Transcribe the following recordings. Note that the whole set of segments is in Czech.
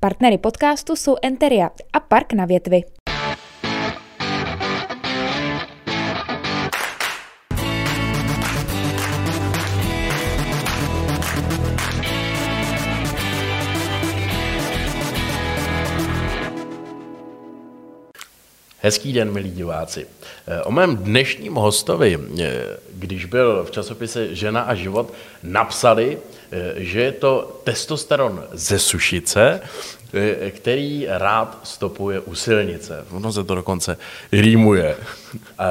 Partnery podcastu jsou Enteria a Park na větvi. Hezký den, milí diváci. Eh, O mém dnešním hostovi, eh, když byl v časopise Žena a život, napsali, že je to testosteron ze sušice, eh, který rád stopuje u silnice. Ono se to dokonce rýmuje. Eh,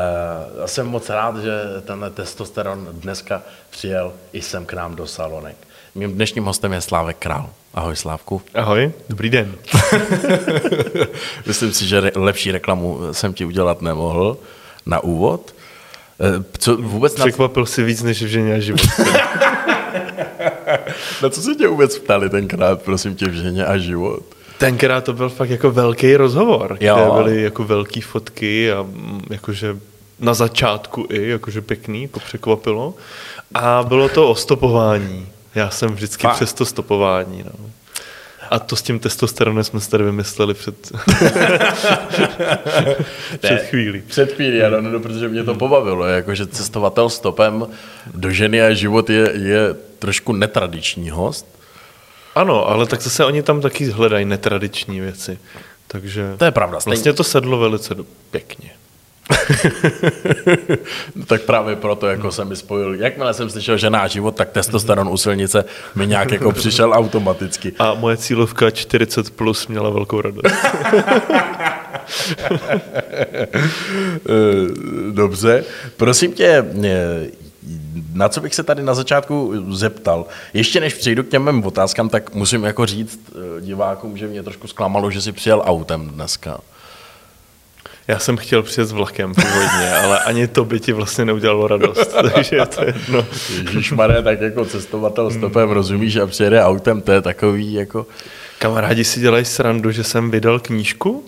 Já jsem moc rád, že tenhle testosteron dneska přijel i sem k nám do salonek. Mým dnešním hostem je Slávek Král. Ahoj Slávku. Ahoj, dobrý den. Myslím si, že lepší reklamu jsem ti udělat nemohl na úvod. Eh, Co vůbec na, Překvapil si víc než v ženě a život. na co se tě vůbec ptali tenkrát, prosím tě, v ženě a život? Tenkrát to byl fakt jako velký rozhovor, Jo. kde byly jako velké fotky a mm, jakože na začátku i, jakože pěkný, to překvapilo. A bylo to o stopování. Já jsem vždycky Fakt? přes to stopování. No. A to s tím testosteronem jsme si tady vymysleli před, před chvílí. Před chvílí, ano, no, protože mě to pobavilo, jakože cestovatel stopem do ženy a život je, je trošku netradiční host. Ano, ale tak zase oni tam taky hledají netradiční věci. Takže To je pravda. Stejně, vlastně to sedlo velice pěkně. Tak právě proto jako jsem mi spojil, jakmile jsem slyšel žena a život, tak testosteron u silnice mi nějak jako přišel automaticky. A moje cílovka 40 plus měla velkou radost. Eh, Dobře. Prosím tě, eh, na co bych se tady na začátku zeptal? Ještě než přijdu k těm mým otázkám, tak musím jako říct eh, divákům, že mě trošku zklamalo, že si přijel autem dneska. Já jsem chtěl přijet s vlakem původně, ale ani to by ti vlastně neudělalo radost, takže je to jedno. Ježíšmaré, tak jako cestovatel stopem, rozumíš, a přijede autem, to je takový jako... Kamarádi si dělají srandu, že jsem vydal knížku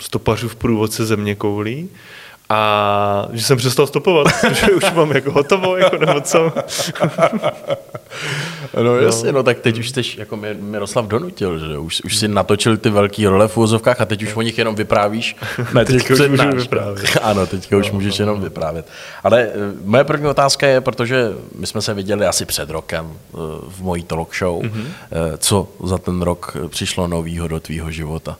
Stopařů v průvodce země koulí a že jsem přestal stopovat, že už mám jako hotovo, jako nebo co. No jasně, no tak teď už jsi jako Mi- Miroslav donutil, že už, už si natočil ty velký role v úzovkách a teď už o nich jenom vyprávíš těch Teďka už můžu vyprávět. Ano, teďka už můžeš jenom vyprávět. Ale eh, moje první otázka je, protože my jsme se viděli asi před rokem eh, v mojí talk show, Mhm. mm-hmm. co za ten rok přišlo novýho do tvýho života?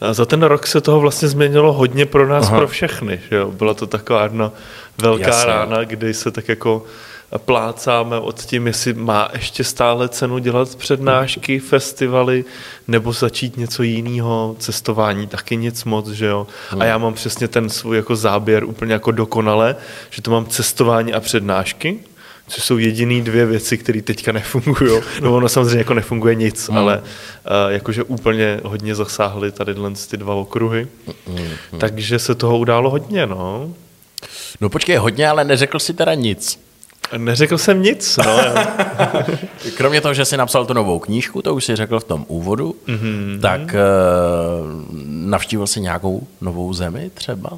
A za ten rok se toho vlastně změnilo hodně pro nás, Aha. pro všechny. Že jo? Byla to taková jedna velká Jasně. Rána, kdy se tak jako plácáme od tím, jestli má ještě stále cenu dělat přednášky, festivaly, nebo začít něco jiného, cestování taky nic moc, že jo. A já mám přesně ten svůj jako záběr úplně jako dokonale, že to mám cestování a přednášky, což jsou jediný dvě věci, které teďka nefungují. No ono samozřejmě jako nefunguje nic, hmm. ale uh, jakože úplně hodně zasáhly tady ty dva okruhy. Hmm. Takže se toho událo hodně, no. No počkej, hodně, ale neřekl si teda nic. Neřekl jsem nic, no. Kromě toho, že jsi napsal tu novou knížku, to už jsi řekl v tom úvodu, Mhm. mm-hmm. tak uh, navštívil jsi nějakou novou zemi třeba?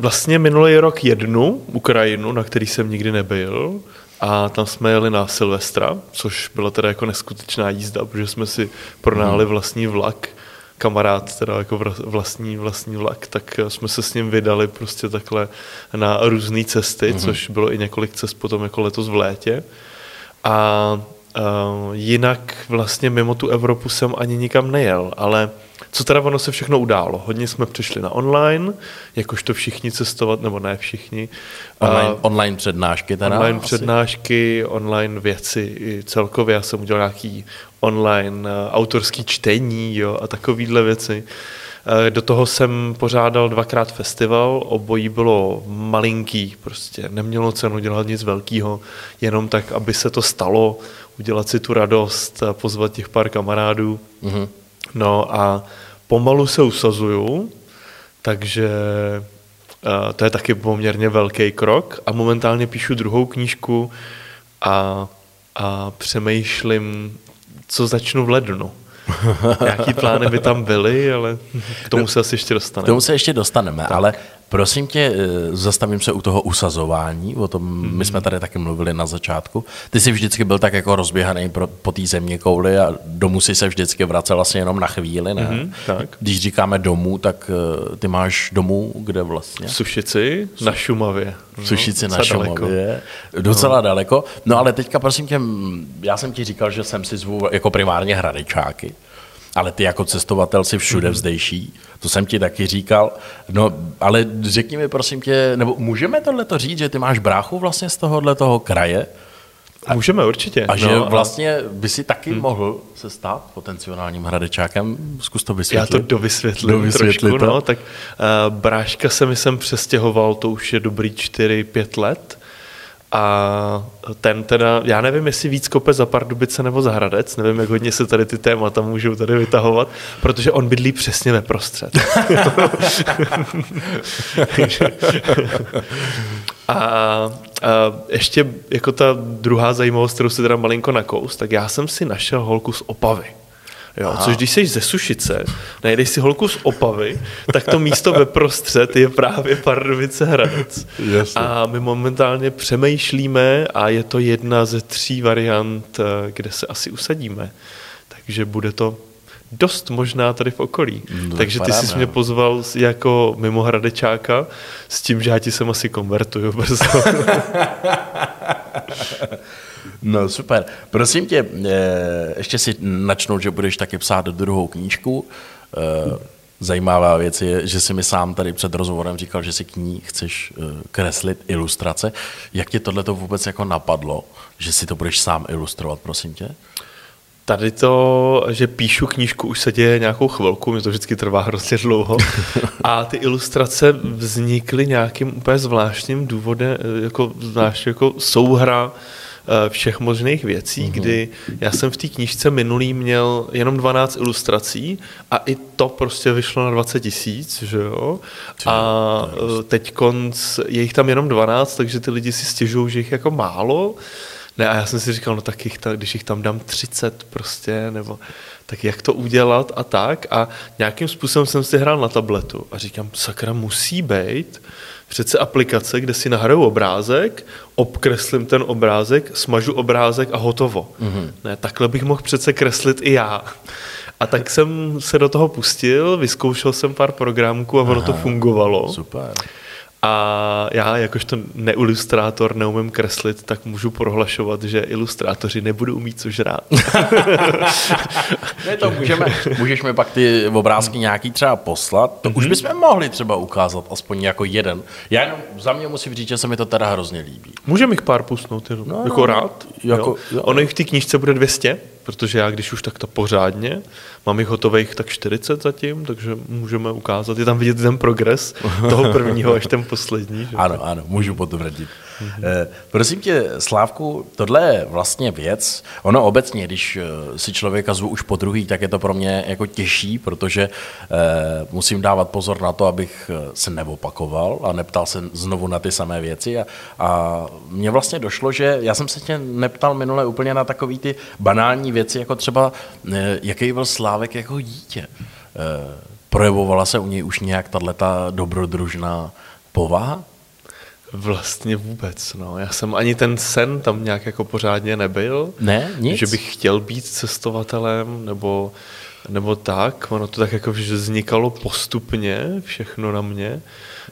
Vlastně minulý rok jednu Ukrajinu, na který jsem nikdy nebyl, a tam jsme jeli na Silvestra, což byla teda jako neskutečná jízda, protože jsme si pronáli vlastní vlak, kamarád teda jako vlastní, vlastní vlak, tak jsme se s ním vydali prostě takhle na různé cesty, mm-hmm. což bylo i několik cest potom jako letos v létě. A uh, jinak vlastně mimo tu Evropu jsem ani nikam nejel, ale co teda ono se všechno událo? Hodně jsme přešli na online, jakožto všichni cestovat, nebo ne všichni. Online, A online přednášky teda? online asi? přednášky, online věci i celkově. Já jsem udělal nějaký online uh, autorský čtení jo, a takovýhle věci. Eh, Do toho jsem pořádal dvakrát festival, obojí bylo malinký, prostě nemělo cenu dělat nic velkého, jenom tak, aby se to stalo, udělat si tu radost, pozvat těch pár kamarádů. Mhm. No a pomalu se usazuju, takže eh, to je taky poměrně velký krok a momentálně píšu druhou knížku a, a přemýšlím, co začnu v lednu. Nějaký plány by tam byly, ale k tomu se asi ještě dostaneme. K tomu se ještě dostaneme, tak. ale prosím tě, eh, zastavím se u toho usazování, o tom mm-hmm. my jsme tady taky mluvili na začátku. Ty jsi vždycky byl tak jako rozběhaný pro, po té země kouli a domů si se vždycky vracel vlastně jenom na chvíli, ne? Mm-hmm, tak. Když říkáme domů, tak uh, ty máš domů, kde vlastně? V Sušici, na Šumavě. V Sušici no, na Šumavě, docela no. daleko. No ale teďka prosím tě, já jsem ti říkal, že jsem si zvu jako primárně hradečáky. Ale ty jako cestovatel si všude mm-hmm. vzdejší, to jsem ti taky říkal. No, ale řekni mi prosím tě, nebo můžeme tohle to říct, že ty máš bráchu vlastně z tohohle toho kraje? A, Můžeme určitě. A že no, vlastně by si taky hmm. mohl se stát potenciálním hradečákem? Zkus to vysvětlit. Já to dovysvětlím, dovysvětlit trošku. To. No, tak uh, bráška se mi sem přestěhoval, to už je dobrý 4-5 let. A ten teda, já nevím, jestli víc kope za Pardubice nebo za Hradec, nevím, jak hodně se tady ty témata můžou tady vytahovat, protože on bydlí přesně ve prostřed. a, a ještě jako ta druhá zajímavost, kterou si teda malinko nakous, tak já jsem si našel holku z Opavy. Jo, což když jsi ze Sušice, najdeš si holku z Opavy, tak to místo ve prostřed je právě Pardubice Hradec. Jasně. A my momentálně přemýšlíme a je to jedna ze tří variant, eh, kde se asi usadíme. Takže bude to dost možná tady v okolí. No, Takže ty jsi mě pozval jako mimo Hradečáka s tím, že já ti sem asi konvertuju brzo. No super. Prosím tě, eh, ještě si načnout, že budeš taky psát druhou knížku. Eh, zajímavá věc je, že si mi sám tady před rozhovorem říkal, že si k ní chceš eh, kreslit ilustrace. Jak tě tohle vůbec jako napadlo, že si to budeš sám ilustrovat, prosím tě? Tady to, že píšu knížku, už se děje nějakou chvilku, mě to vždycky trvá hrozně dlouho. A ty ilustrace vznikly nějakým úplně zvláštním důvodem, jako zvlášť jako souhra Eh, všech možných věcí, mm-hmm. kdy já jsem v té knížce minulý měl jenom 12 ilustrací a i to prostě vyšlo na 20 tisíc, že jo? A eh, teď konc, je jich tam jenom 12, takže ty lidi si stěžují, že jich jako málo. Ne, a já jsem si říkal, no tak jich ta, když jich tam dám 30 prostě, nebo tak jak to udělat a tak. A nějakým způsobem jsem si hrál na tabletu a říkám, sakra, musí být přece aplikace, kde si nahraju obrázek, obkreslím ten obrázek, smažu obrázek a hotovo. Mm-hmm. Ne, takhle bych mohl přece kreslit i já. A tak jsem se do toho pustil, vyzkoušel jsem pár programků a ono to fungovalo. Super. A já, jakožto neilustrátor, neumím kreslit, tak můžu prohlašovat, že ilustrátoři nebudou umít co žrát. ne, to můžeme, můžeš mi pak ty obrázky nějaký třeba poslat, to mm-hmm. už mhm. bychom mohli třeba ukázat, aspoň jako jeden. Já jenom za mě musím říct, že se mi to teda hrozně líbí. Můžeme jich pár pusnout, jenom. No, jako no, rád. Jako, jo. Jo. Ono jich v té knížce bude 200, protože já když už tak to pořádně, mám jich hotových tak 40 zatím, takže můžeme ukázat, je tam vidět ten progres toho prvního až ten poslední. Že? Ano, ano, můžu potvrdit. Mm-hmm. Prosím tě, Slávku, tohle je vlastně věc, ono obecně, když eh, si člověka zvu už po druhý, tak je to pro mě jako těžší, protože eh, musím dávat pozor na to, abych se neopakoval a neptal se znovu na ty samé věci a, a mně vlastně došlo, že já jsem se tě neptal minule úplně na takové ty banální věci, jako třeba jaký byl Slávek jako dítě. Projevovala se u něj už nějak tato dobrodružná povaha? Vlastně vůbec, no. Já jsem ani ten sen tam nějak jako pořádně nebyl. Ne, nic? Že bych chtěl být cestovatelem, nebo, nebo tak. Ono to tak jako že vznikalo postupně, všechno na mě.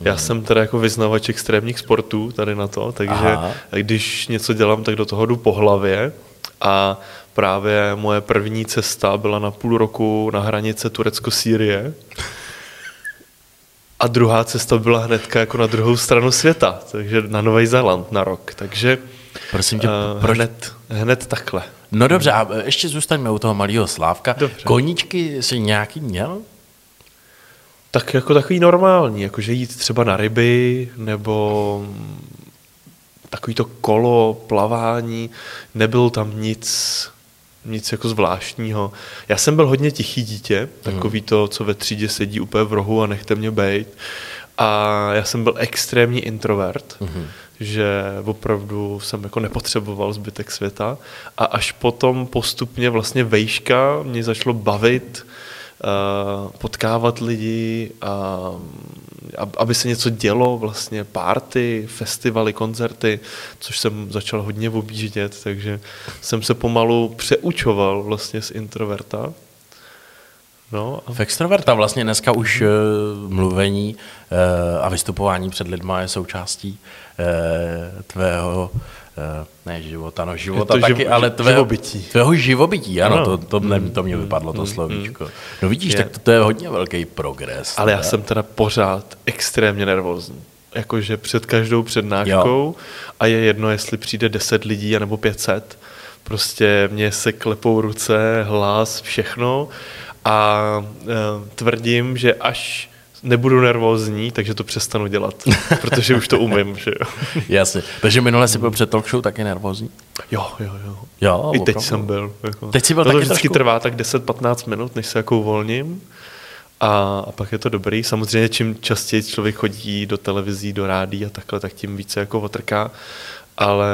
Já hmm. jsem teda jako vyznavač extrémních sportů tady na to, takže Aha. když něco dělám, tak do toho jdu po hlavě. A právě moje první cesta byla na půl roku na hranice Turecko-Sýrie. A druhá cesta byla hnedka jako na druhou stranu světa, takže na Nový Zéland na rok. Takže Prosím tě, uh, proč? Hned, hned takhle. No dobře, a ještě zůstaňme u toho malého Slávka. Dobře. Koníčky jsi nějaký měl? Tak jako takový normální, jakože jít třeba na ryby, nebo takový to kolo, plavání, nebylo tam nic nic jako zvláštního. Já jsem byl hodně tichý dítě, takový to, co ve třídě sedí úplně v rohu a nechte mě bejt. A já jsem byl extrémní introvert, mm-hmm. že opravdu jsem jako nepotřeboval zbytek světa. A až potom postupně vlastně vejška mě začalo bavit, potkávat lidi, uh, aby se něco dělo, vlastně party, festivaly, koncerty, což jsem začal hodně objíždět, takže jsem se pomalu přeučoval vlastně z introverta No, a... V extroverta vlastně dneska už uh, mluvení uh, a vystupování před lidma je součástí uh, tvého uh, ne života, no života taky, živo, ale tvého živobytí. Tvého živobytí, ano, no. to, to, ne, to mě vypadlo, to mm, slovíčko. Mm. No vidíš, je. tak to, to je hodně velký progres. Ale teda. já jsem teda pořád extrémně nervózní. Jakože před každou přednáškou jo. a je jedno, jestli přijde 10 lidí anebo 500, prostě mě se klepou ruce, hlas, všechno a e, tvrdím, že až nebudu nervózní, takže to přestanu dělat, protože už to umím, že jo. Jasně. Takže minule jsi byl před talk show taky nervózní? Jo, jo, jo. jo I teď opravdu. jsem byl. Jako. Teď jsi byl to taky vždycky trošku... trvá tak 10-15 minut, než se jako uvolním. A, a pak je to dobrý. Samozřejmě čím častěji člověk chodí do televizí, do rádí a takhle, tak tím více jako otrká. Ale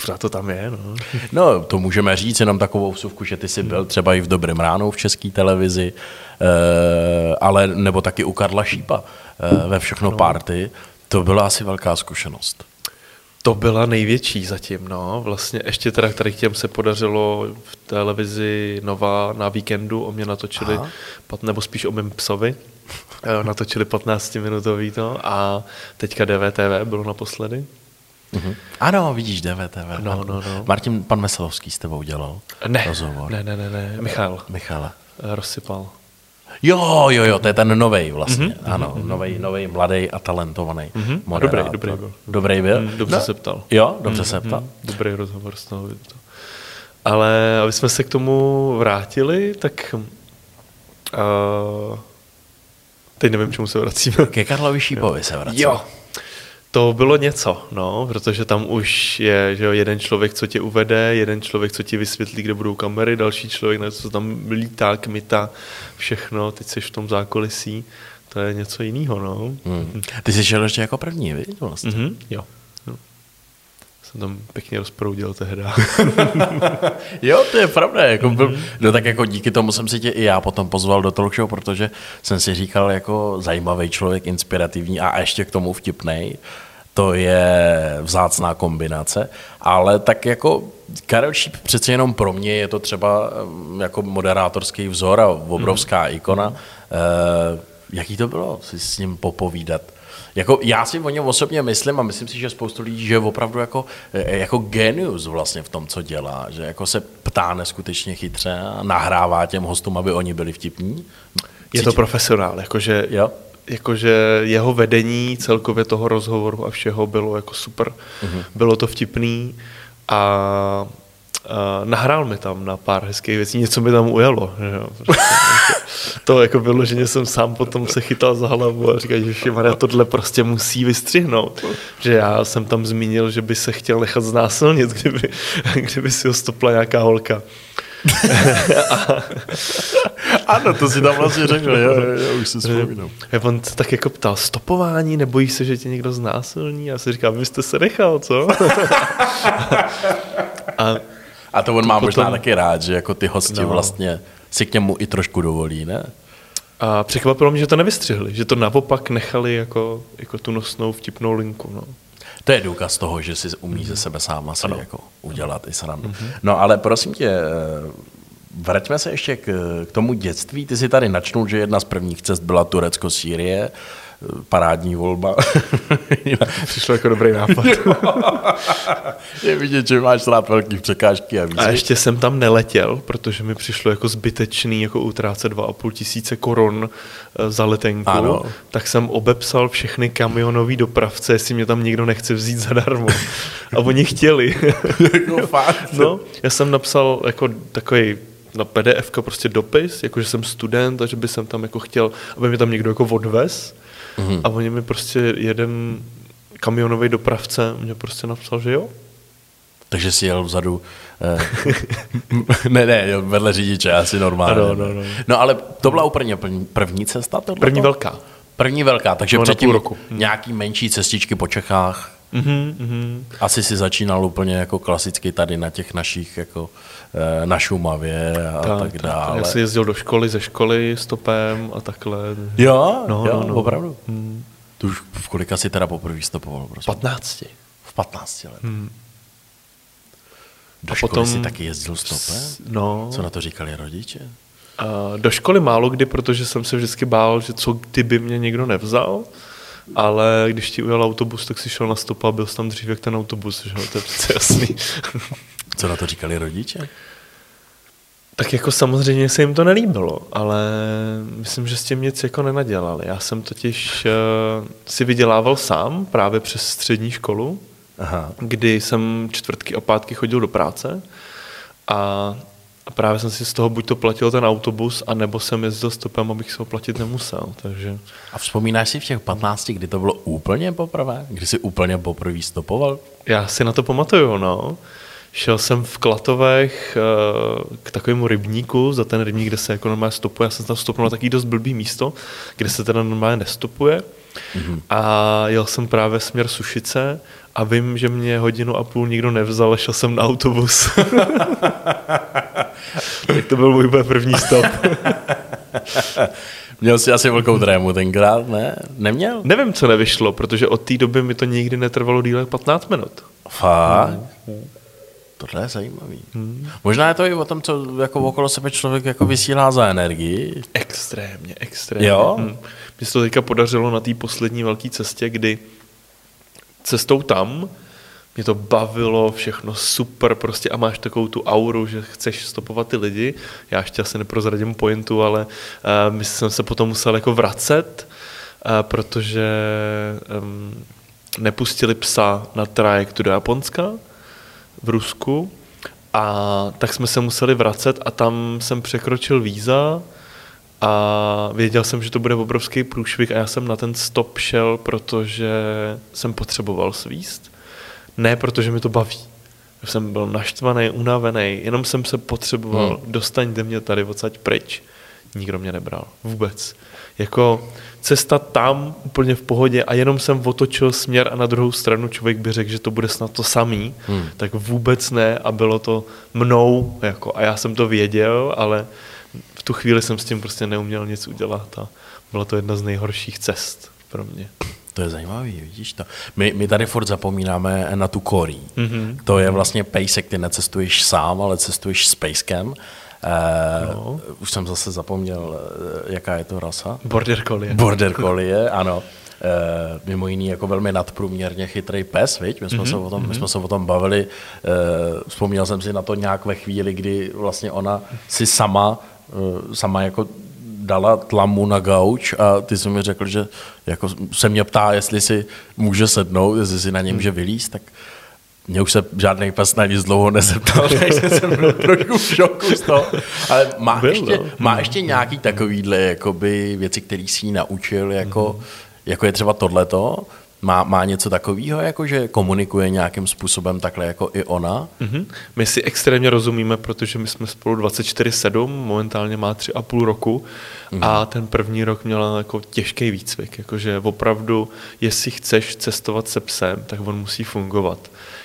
pořád to tam je. No. no, to můžeme říct jenom takovou vsuvku, že ty jsi byl třeba i v Dobrém ránu v české televizi, eh, ale nebo taky u Karla Šípa eh, ve Všechno no. party. To byla asi velká zkušenost. To byla největší zatím, no. Vlastně ještě teda tady těm se podařilo v televizi Nová na víkendu, o mě natočili, Aha. nebo spíš o mém psovi, eh, natočili 15-minutový to a teďka DVTV bylo naposledy. Mm-hmm. Ano, vidíš DVTV. No, no, no. Martin, pan Veselovský s tebou dělal ne, rozhovor. Ne, ne, ne, ne. Michal. Michal. Eh, rozsypal. Jo, jo, jo, to je ten novej vlastně. Mm-hmm. Ano, mm-hmm. novej, novej, mladý a talentovaný. Mm-hmm. Dobrý, dobrý byl. Dobrý byl? Mm, dobře no. se ptal. Jo, dobře mm-hmm. se ptal. Dobrý rozhovor z toho. Ale aby jsme se k tomu vrátili, tak uh, teď nevím, čemu se vracíme. Ke Karlovi Šípovi se vracíme. Jo, to bylo něco, no, protože tam už je že jo, jeden člověk, co tě uvede, jeden člověk, co ti vysvětlí, kde budou kamery, další člověk, ne, co tam lítá, kmita, všechno, teď jsi v tom zákulisí, to je něco jiného, no. Hmm. Ty jsi šel ještě jako první, víš, vlastně? Mm-hmm, jo. jo. Jsem tam pěkně rozproudil tehda. jo, to je pravda. Jako byl, mm-hmm. no tak jako díky tomu jsem si tě i já potom pozval do talk show, protože jsem si říkal jako zajímavý člověk, inspirativní a ještě k tomu vtipnej to je vzácná kombinace, ale tak jako Karel Šíp přece jenom pro mě je to třeba mm, jako moderátorský vzor a obrovská mm. ikona. Eh, jaký to bylo si s ním popovídat? Jako, já si o něm osobně myslím a myslím si, že spoustu lidí, že je opravdu jako, eh, jako genius vlastně v tom, co dělá, že jako se ptá neskutečně chytře a nahrává těm hostům, aby oni byli vtipní. Je to profesionál, jakože jo? Jakože jeho vedení celkově toho rozhovoru a všeho bylo jako super. Mm-hmm. Bylo to vtipný a a nahrál mi tam na pár hezkých věcí, něco mi tam ujelo. Že prostě, to jako bylo, že jsem sám potom se chytal za hlavu a říkal, že Maria, tohle prostě musí vystřihnout. Že já jsem tam zmínil, že by se chtěl nechat znásilnit, kdyby, kdyby si ho stopla nějaká holka. ano, to si tam vlastně řekl, jo, jo, jo, už si vzpomínám. On se tak jako ptal, stopování, nebojíš se, že tě někdo znásilní? Já si říkám, vy jste se nechal, co? a, a to on má potom, možná taky rád, že jako ty hosti no. vlastně si k němu i trošku dovolí, ne? A překvapilo mě, že to nevystřihli, že to naopak nechali jako, jako tu nosnou vtipnou linku. No. To je důkaz toho, že si umí ze sebe sám asi jako udělat i srandu. Mm-hmm. No ale prosím tě, eh, vraťme se ještě k, k tomu dětství. Ty si tady načnul, že jedna z prvních cest byla Turecko-Sýrie parádní volba. Přišlo jako dobrý nápad. je vidět, že máš rád velký překážky. A, víc. a ještě jsem tam neletěl, protože mi přišlo jako zbytečný jako utrácet 2,5 tisíce korun eh, za letenku. Ano. Tak jsem obepsal všechny kamionové dopravce, jestli mě tam někdo nechce vzít zadarmo. A oni chtěli. jako fakt? No, já jsem napsal jako takový na PDF prostě dopis, jakože jsem student a že by jsem tam jako chtěl, aby mi tam někdo jako odvez. Mm-hmm. A oni mi prostě jeden kamionový dopravce mě prostě napsal, že jo. Takže si jel vzadu, eh, ne, ne, vedle řidiče, asi normálně. No, no, no. no ale to byla úplně první, cesta? Tohleto? První velká. První velká, takže No, předtím roku. nějaký menší cestičky po Čechách. Mhm, mhm. Asi si začínal úplně jako klasicky tady na těch našich, jako na Šumavě a tak, tak, dále. Já jsem jezdil do školy, ze školy stopem a takhle. Jo, No, jo, no, no. opravdu. Hmm. Tu už v kolika si teda poprvé stopoval? Prosím? 15. V 15 let. Hmm. Do A školy potom- si taky jezdil stopem? No, Co na to říkali rodiče? a do školy málo kdy, protože jsem se vždycky bál, že co kdyby mě někdo nevzal, ale když ti ujel autobus, tak si šel na stopa a byl jsi tam dřív jak ten autobus, že jo, to je přece jasný. Co na to říkali rodiče? Tak jako samozřejmě se jim to nelíbilo, ale myslím, že s tím nic jako nenadělali. Já jsem totiž uh, si vydělával sám právě přes střední školu, Aha. kdy jsem čtvrtky a pátky chodil do práce a, a právě jsem si z toho buď to platil ten autobus, anebo jsem jezdil stopem, abych se ho platit nemusel. Takže A vzpomínáš si v těch 15, kdy to bylo úplně poprvé? Kdy jsi úplně poprvé stopoval? já si na to pamatuju, no. Šel jsem v Klatovech eh, k takovému rybníku, za ten rybník, kde se jako normálně stopuje. Já jsem tam stopnul na takový dost blbý místo, kde se teda normálně nestopuje. Mm-hmm. A jel jsem právě směr Sušice a vím, že mě hodinu a půl nikdo nevzal, šel jsem na autobus. tak to byl můj první stop. Měl jsi asi velkou trému tenkrát, ne? Neměl? Nevím, co nevyšlo, protože od té doby mi to nikdy netrvalo díle jak 15 minut. Fakt? Tohle je zajímavý. Možná je to i o tom, co jako okolo sebe člověk jako vysílá za energii. Extrémně, extrémně. Jo? Hm. Mně se to teďka podařilo na té poslední velké cestě, kdy cestou tam mě to bavilo, všechno super prostě a máš takovou tu auru, že chceš stopovat ty lidi. Já ještě asi neprozradím pointu, ale uh, my jsem se potom musel jako vracet, uh, protože um, nepustili psa na trajektu do Japonska v Rusku a tak jsme se museli vracet a tam jsem překročil víza a věděl jsem, že to bude obrovský průšvih a já jsem na ten stop šel, protože jsem potřeboval svíst. Ne, protože mi to baví. Jsem byl naštvaný, unavený, jenom jsem se potřeboval, hmm. dostaňte mě tady odsaď pryč. Nikdo mě nebral, vůbec. Jako cesta tam úplně v pohodě a jenom jsem otočil směr a na druhou stranu člověk by řekl, že to bude snad to samý, hmm. tak vůbec ne a bylo to mnou jako, a já jsem to věděl, ale v tu chvíli jsem s tím prostě neuměl nic udělat a byla to jedna z nejhorších cest pro mě. To je zajímavý, vidíš to. My, my tady furt zapomínáme na tu korí. Mhm. Mm-hmm. To je vlastně pejsek, ty necestuješ sám, ale cestuješ s pejskem. Eh, No. Už jsem zase zapomněl, eh, jaká je to rasa. Border collie. Border Collie, ano. E, mimo jiný jako velmi nadprůměrně chytrý pes, viď? My jsme, mm-hmm. se o tom, my jsme se o tom bavili. E, vzpomněl jsem si na to nějak ve chvíli, kdy vlastně ona si sama, e, sama jako dala tlamu na gauč a ty jsi mi řekl, že jako se mě ptá, jestli si může sednout, jestli si na něm může vylíst, tak mě už se žádný pes na nic dlouho nezeptal, takže jsem byl trošku v šoku z toho. Ale má, Byl, ještě, no. má ještě nějaký takovýhle jakoby, věci, které jsi jí naučil, jako, jako je třeba tohleto? Má, má něco takového, jako že komunikuje nějakým způsobem takhle jako i ona? Mhm. My si extrémně rozumíme, protože my jsme spolu 24-7, momentálně má 3,5 roku Mhm. a ten první rok měla jako těžký výcvik, jakože opravdu, jestli chceš cestovat se psem, tak on musí fungovat.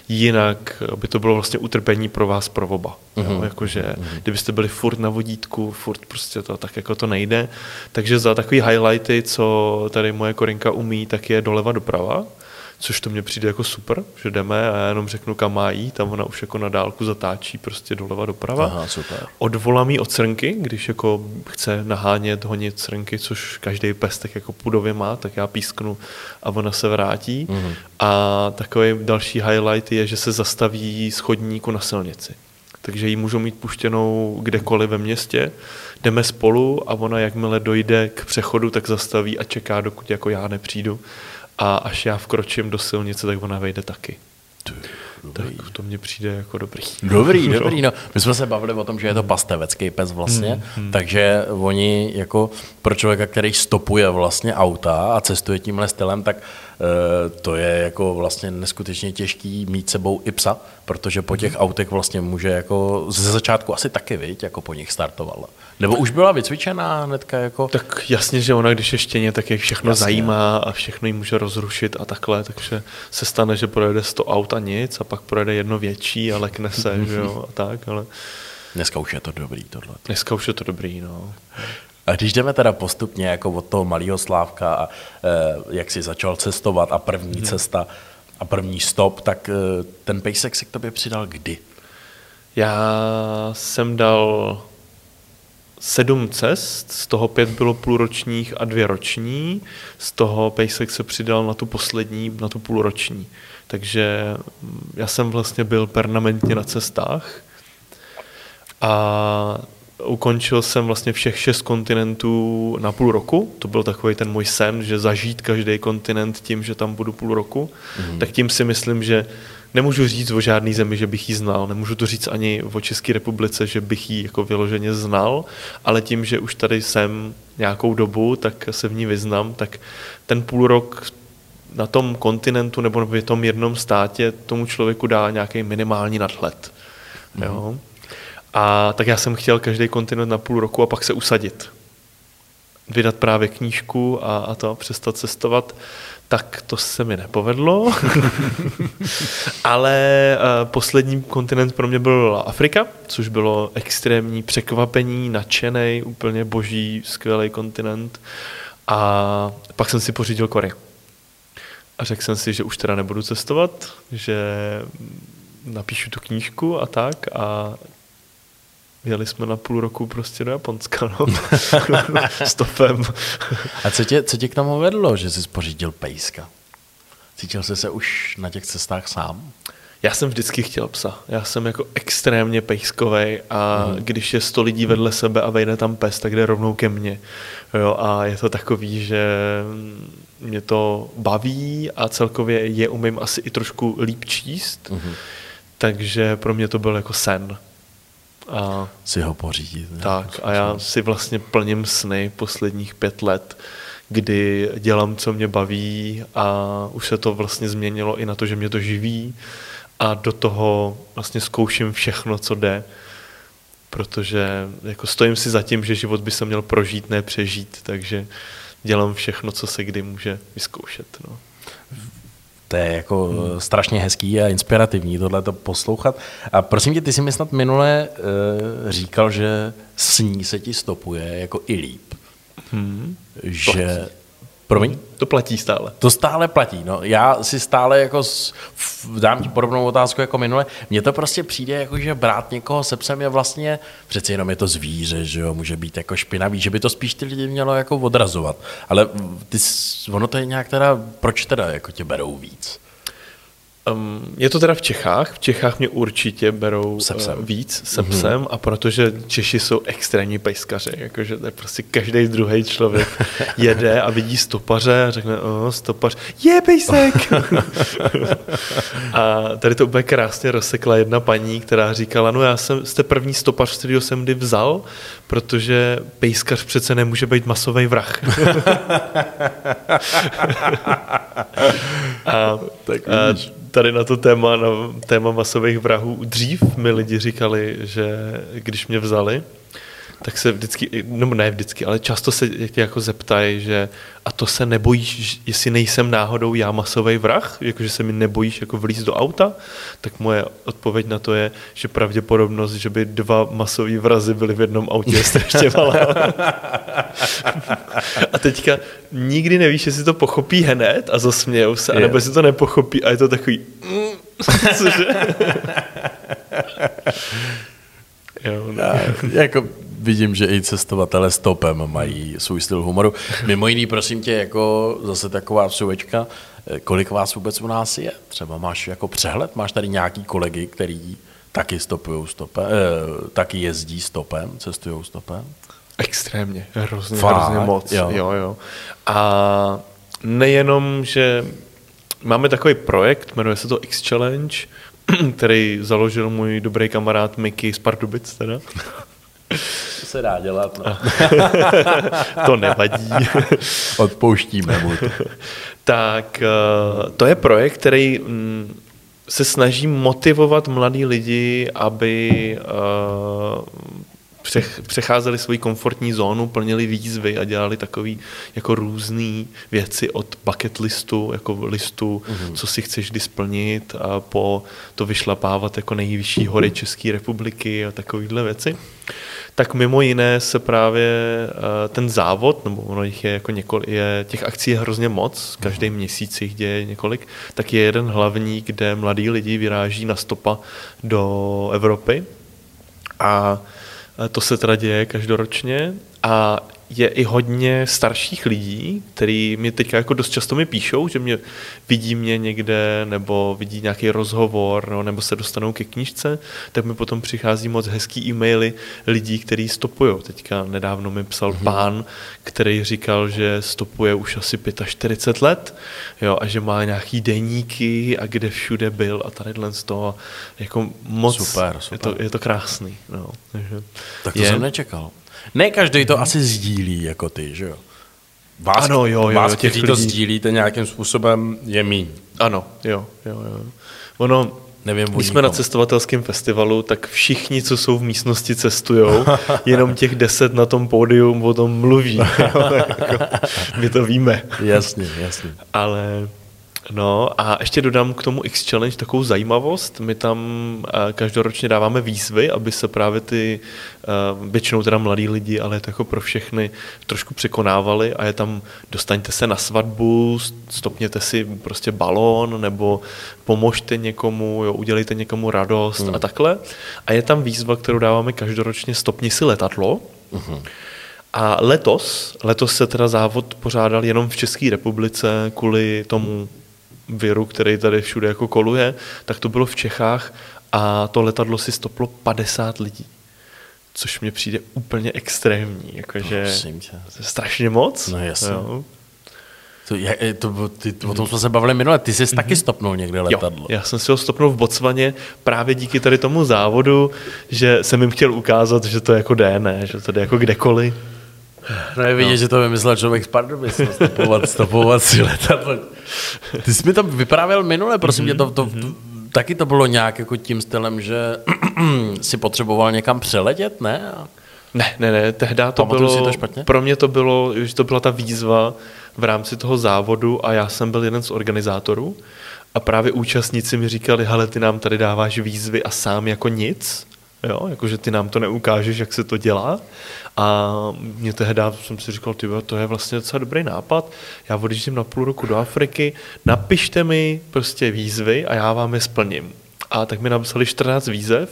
Jinak by to bylo vlastně utrpení pro vás, pro oba. Mhm. Jo? Jakože, kdybyste byli furt na vodítku, furt prostě to tak jako to nejde. Takže za takový highlighty, co tady moje Korinka umí, tak je doleva doprava což to mně přijde jako super, že jdeme a já jenom řeknu, kam má jít, tam ona už jako na dálku zatáčí prostě doleva doprava. Aha, super. Odvolám jí od srnky, když jako chce nahánět, honit srnky, což každý pes tak jako pudově má, tak já písknu a ona se vrátí. Mhm. Mm-hmm. A takový další highlight je, že se zastaví z chodníku na silnici. Takže ji můžou mít puštěnou kdekoliv ve městě. Jdeme spolu a ona jakmile dojde k přechodu, tak zastaví a čeká, dokud jako já nepřijdu. A až já vkročím do silnice, tak ona vejde taky. Dobrý. Tak to mně přijde jako dobrý. Dobrý, dobrý. No. My jsme se bavili o tom, že je to pastevecký pes vlastně, hmm, hmm. takže oni jako pro člověka, který stopuje vlastně auta a cestuje tímhle stylem, tak e, to je jako vlastně neskutečně těžký mít sebou i psa, protože po těch autech vlastně může jako ze začátku asi taky, viď, jako po nich startovala. Nebo už byla vycvičená hnedka jako... Tak jasně, že ona, když je štěně, tak je všechno jasně. zajímá a všechno jí může rozrušit a takhle, takže se stane, že projede 100 aut a nic a pak projede jedno větší a lekne se, že jo, a tak, ale... Dneska už je to dobrý tohle. Dneska už je to dobrý, no. A když jdeme teda postupně jako od toho malého Slávka a e, jak si začal cestovat a první hmm. cesta a první stop, tak e, ten pejsek se k tobě přidal kdy? Já jsem dal sedm cest, z toho pět bylo půlročních a dvě roční, z toho Pejsek se přidal na tu poslední, na tu půlroční. Takže mm, já jsem vlastně byl permanentně na cestách a ukončil jsem vlastně všech šest kontinentů na půl roku. To byl takový ten můj sen, že zažít každý kontinent tím, že tam budu půl roku. Mm. Tak tím si myslím, že nemůžu říct o žádný zemi, že bych ji znal, nemůžu to říct ani o České republice, že bych ji jako vyloženě znal, ale tím, že už tady jsem nějakou dobu, tak se v ní vyznám, tak ten půl rok na tom kontinentu nebo v tom jednom státě tomu člověku dá nějaký minimální nadhled. Mm. Jo? A tak já jsem chtěl každý kontinent na půl roku a pak se usadit. Vydat právě knížku a, a to, přestat cestovat tak to se mi nepovedlo. Ale uh, poslední kontinent pro mě byl Afrika, což bylo extrémní překvapení, nadšený, úplně boží, skvělý kontinent. A pak jsem si pořídil Kory. A řekl jsem si, že už teda nebudu cestovat, že napíšu tu knížku a tak a Jeli jsme na půl roku prostě do Japonska, no. Stopem. A co tě, co tě k tomu vedlo, že jsi pořídil pejska? Cítil jsi se už na těch cestách sám? Já jsem vždycky chtěl psa. Já jsem jako extrémně pejskovej a mm. když je sto lidí vedle sebe a vejde tam pes, tak jde rovnou ke mně. Jo, a je to takový, že mě to baví a celkově je umím asi i trošku líp číst. Mm. Takže pro mě to byl jako sen. A si ho pořídit. Tak a já si vlastně plním sny posledních pět let, kdy dělám, co mě baví a už se to vlastně změnilo i na to, že mě to živí a do toho vlastně zkouším všechno, co jde, protože jako stojím si za tím, že život by se měl prožít, ne přežít, takže dělám všechno, co se kdy může vyzkoušet. No. To je jako hmm. strašně hezký a inspirativní tohle to poslouchat. A prosím tě, ty jsi mi snad minule uh, říkal, že sní se ti stopuje jako i líp. Hmm. Že... Promiň? To platí stále. To stále platí. No. Já si stále jako s, dám ti podobnou otázku jako minule. Mně to prostě přijde, jako, že brát někoho se psem je vlastně, přeci jenom je to zvíře, že jo, může být jako špinavý, že by to spíš ty lidi mělo jako odrazovat. Ale ty, ono to je nějak teda, proč teda jako tě berou víc? Um, je to teda v Čechách. V Čechách mě určitě berou se psem. Uh, víc se mm-hmm. psem a protože Češi jsou extrémní pejskaři, jakože to je prostě každý druhý člověk jede a vidí stopaře a řekne, o, stopař, je pejsek! a tady to úplně krásně rozsekla jedna paní, která říkala, no já jsem, jste první stopař, kterýho jsem kdy vzal, protože pejskař přece nemůže být masový vrah. a, tak a tady na to téma, na téma masových vrahů, dřív mi lidi říkali, že když mě vzali, tak se vždycky, no ne vždycky, ale často se tě jako zeptají, že a to se nebojíš, jestli nejsem náhodou já masový vrah, jakože se mi nebojíš jako vlíz do auta, tak moje odpověď na to je, že pravděpodobnost, že by dva masový vrazy byly v jednom autě je strašně malá. a teďka nikdy nevíš, jestli to pochopí hned a zasmějou se, anebo jestli to nepochopí a je to takový cože? jo, no. jako vidím, že i cestovatele stopem mají svůj styl humoru. Mimo jiný, prosím tě, jako zase taková vsuvečka, kolik vás vůbec u nás je? Třeba máš jako přehled, máš tady nějaký kolegy, který taky stopují stopem, eh, taky jezdí stopem, cestují stopem? Extrémně, hrozně, Fakt, hrozně moc. Jo. jo, jo. A nejenom, že máme takový projekt, jmenuje se to X-Challenge, který založil můj dobrý kamarád Mickey z Pardubic teda. To se dá dělat. No. to nevadí. Odpouštíme mu to. tak eh, to je projekt, který mm, se snaží motivovat mladí lidi, aby uh, přecházeli svoji komfortní zónu, plnili výzvy a dělali takové jako různé věci od bucket listu, jako listu, mm-hmm. co si chceš kdy splnit a po to vyšlapávat jako nejvyšší hory České republiky a takovéhle věci. Tak mimo jiné se právě uh, ten závod, nebo ono jich je jako několik, je, těch akcí je hrozně moc, každý mm. měsíc jich děje několik, tak je jeden hlavní, kde mladí lidi vyráží na stopa do Evropy a to se teda děje každoročně a je i hodně starších lidí, který mi teďka jako dost často mi píšou, že mě vidí mě někde, nebo vidí nějaký rozhovor, no, nebo se dostanou ke knížce, tak mi potom přichází moc hezký e-maily lidí, kteří stopují. Teďka nedávno mi psal mm-hmm. pán, který říkal, že stopuje už asi 45 let jo, a že má nějaký deníky a kde všude byl a tady z toho jako moc, super, super. Je, to, je to krásný. No, takže tak to je, jsem nečekal. Ne každý to asi sdílí jako ty, že jo? Vás, ano, jo, jo, vás kteří to sdílíte nějakým způsobem, je míň. Ano, jo, jo, jo. Ono, Nevím, Když jsme na cestovatelském festivalu, tak všichni, co jsou v místnosti, cestují. Jenom těch deset na tom pódium o tom mluví. My to víme. Jasně, jasně. Ale No a ještě dodám k tomu X Challenge takovou zajímavost. My tam eh, každoročně dáváme výzvy, aby se právě ty, eh, většinou teda mladí lidi, ale to jako pro všechny, trošku překonávali a je tam dostaňte se na svatbu, stopněte si prostě balón nebo pomožte někomu, jo, udělejte někomu radost hmm. a takhle. A je tam výzva, kterou dáváme každoročně, stopni si letadlo. Hmm. A letos, letos se teda závod pořádal jenom v České republice kvůli tomu viru, který tady všude jako koluje, tak to bylo v Čechách a to letadlo si stoplo 50 lidí. Což mě přijde úplně extrémní, jakože strašně moc. No jasně. Jo. To, je, to, ty, o tom jsme se bavili minule, ty jsi mm-hmm. taky stopnul někde letadlo. Jo, já jsem si ho stopnul v Botswaně právě díky tady tomu závodu, že jsem jim chtěl ukázat, že to jako jde, ne, že to jde jako kdekoliv. No je vidět, no. že to vymyslel člověk z Pardubic, stopovat, stopovat si letadlo. Ty jsi mi to vyprávěl minule, prosím mm-hmm. tě, to, to, to, taky to bylo nějak jako tím stylem, že si potřeboval někam přeletět, ne? Ne, ne, ne, tehdy to Pamatuju bylo, si to špatně? pro mě to bylo, že to byla ta výzva v rámci toho závodu a já jsem byl jeden z organizátorů a právě účastníci mi říkali, hele, ty nám tady dáváš výzvy a sám jako nic, jo, jakože ty nám to neukážeš, jak se to dělá. A mě tehdy jsem si říkal, ty to je vlastně docela dobrý nápad. Já odjíždím na půl roku do Afriky, napište mi prostě výzvy a já vám je splním. A tak mi napsali 14 výzev,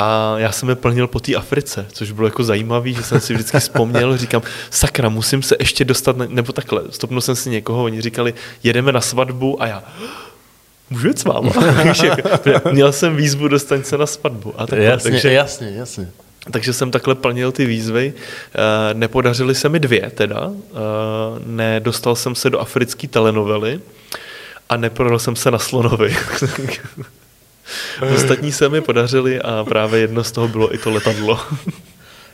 a já jsem je plnil po té Africe, což bylo jako zajímavé, že jsem si vždycky vzpomněl, říkám, sakra, musím se ještě dostat, nebo takhle, stopnul jsem si někoho, oni říkali, jedeme na svatbu a já, můžu jít s váma? Měl jsem výzvu, dostaň se na svatbu. A takhle, jasně, takže, jasně, jasně. Takže jsem takhle plnil ty výzvy. Eh, nepodařily se mi dvě teda. Eh, nedostal jsem se do africké telenovely a neprodal jsem se na slonovi. Ostatní se mi podařily a právě jedno z toho bylo i to letadlo.